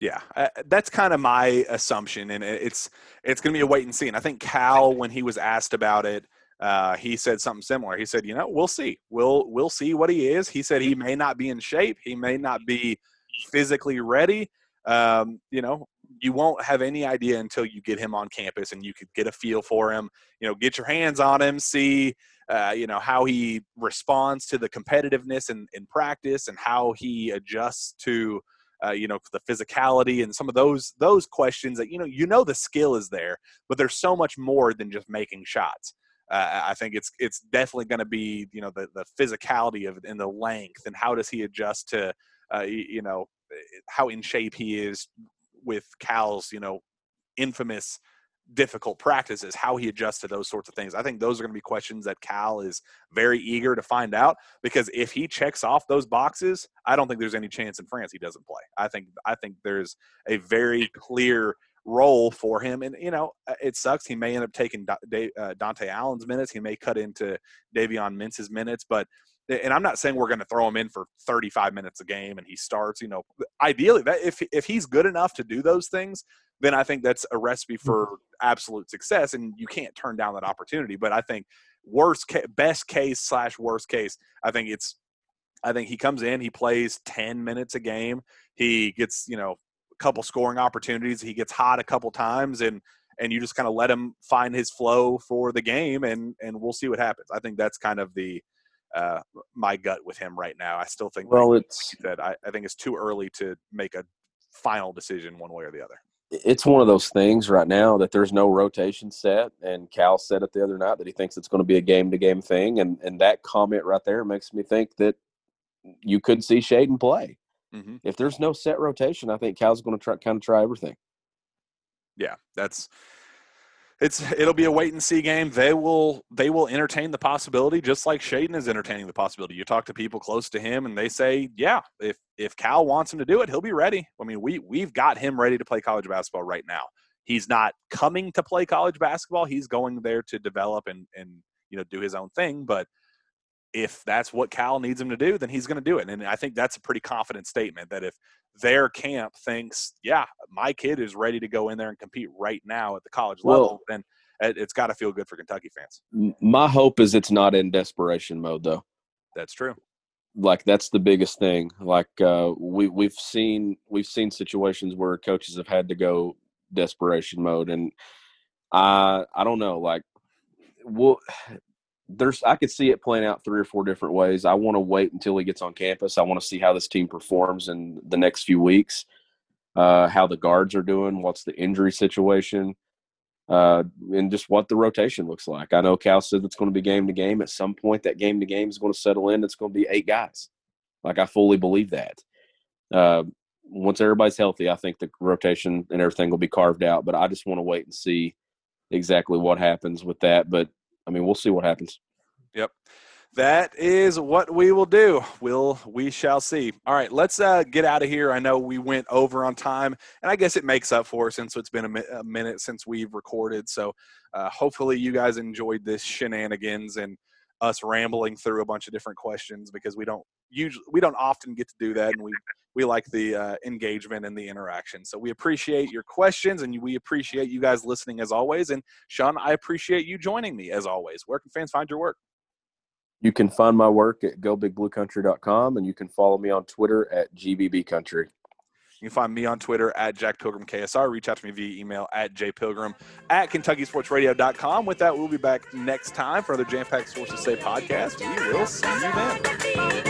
[SPEAKER 1] Yeah, uh, that's kind of my assumption, and it's it's going to be a wait and see. And I think Cal, when he was asked about it, uh, he said something similar. He said, "You know, we'll see. We'll we'll see what he is." He said he may not be in shape. He may not be physically ready. Um, you know, you won't have any idea until you get him on campus and you could get a feel for him. You know, get your hands on him, see, uh, you know, how he responds to the competitiveness in, in practice and how he adjusts to, uh, you know, the physicality and some of those those questions that you know you know the skill is there, but there's so much more than just making shots. Uh, I think it's it's definitely going to be you know the the physicality of it and the length and how does he adjust to uh, you, you know how in shape he is with Cal's you know infamous difficult practices, how he adjusts to those sorts of things. I think those are going to be questions that Cal is very eager to find out because if he checks off those boxes, I don't think there's any chance in France he doesn't play. I think I think there's a very clear role for him, and you know uh, it sucks. He may end up taking Dontaie Allen's minutes. He may cut into Davion Mintz's minutes, but and I'm not saying we're going to throw him in for 35 minutes a game and he starts. You know, ideally, that if if he's good enough to do those things, then I think that's a recipe
[SPEAKER 2] Mm-hmm.
[SPEAKER 1] for absolute success, and you can't turn down that opportunity. But I think worst ca- best case slash worst case, I think it's I think he comes in, he plays 10 minutes a game, he gets you know a couple scoring opportunities, he gets hot a couple times, and and you just kind of let him find his flow for the game, and and we'll see what happens. I think that's kind of the uh, my gut with him right now. I still think
[SPEAKER 2] Well,
[SPEAKER 1] like
[SPEAKER 2] it's
[SPEAKER 1] said I, I think it's too early to make a final decision one way or the other.
[SPEAKER 2] It's one of those things right now that there's no rotation set. And Cal said it the other night that he thinks it's going to be a game to game thing. And and that comment right there makes me think that you could see Shaedon play.
[SPEAKER 1] Mm-hmm.
[SPEAKER 2] If there's no set rotation, I think Cal's going to try kind of try everything.
[SPEAKER 1] yeah, that's it's it'll be a wait and see game. They will they will entertain the possibility just like Shaedon is entertaining the possibility. You talk to people close to him and they say, yeah, if if Cal wants him to do it, he'll be ready. I mean, we we've got him ready to play college basketball right now. He's not coming to play college basketball. He's going there to develop and and you know do his own thing, but if that's what Cal needs him to do, then he's going to do it. And I think that's a pretty confident statement that if their camp thinks, yeah, my kid is ready to go in there and compete right now at the college level,
[SPEAKER 2] Well-
[SPEAKER 1] then it- it's got to feel good for Kentucky fans.
[SPEAKER 2] My hope is it's not in desperation mode though.
[SPEAKER 1] That's true.
[SPEAKER 2] like that's the biggest thing like uh we we've seen we've seen situations where coaches have had to go desperation mode and i i don't know like well there's i could see it playing out three or four different ways i want to wait until he gets on campus i want to see how this team performs in the next few weeks uh how the guards are doing what's the injury situation uh, and just what the rotation looks like. I know Cal said it's going to be game to game. At some point, that game to game is going to settle in. It's going to be eight guys. Like I fully believe that. Uh, once everybody's healthy, I think the rotation and everything will be carved out. But I just want to wait and see exactly what happens with that. But I mean, we'll see what happens.
[SPEAKER 1] Yep. That is what we will do. We'll we shall see. All right, let's uh, get out of here. I know we went over on time, and I guess it makes up for since it's been a, mi- a minute since we've recorded. So uh, hopefully you guys enjoyed this shenanigans and us rambling through a bunch of different questions because we don't usually we don't often get to do that, and we we like the uh, engagement and the interaction. So we appreciate your questions, and we appreciate you guys listening as always. And Shawn, I appreciate you joining me as always. Where can fans find your work?
[SPEAKER 2] You can find my work at gobigbluecountry.com and you can follow me on Twitter at gbbcountry.
[SPEAKER 1] You can find me on Twitter at Jack Pilgrim KSR. Reach out to me via email at jpilgrim at KentuckySportsRadio.com. With that, we'll be back next time for another Jam Pack Sources Say podcast. We will see you then.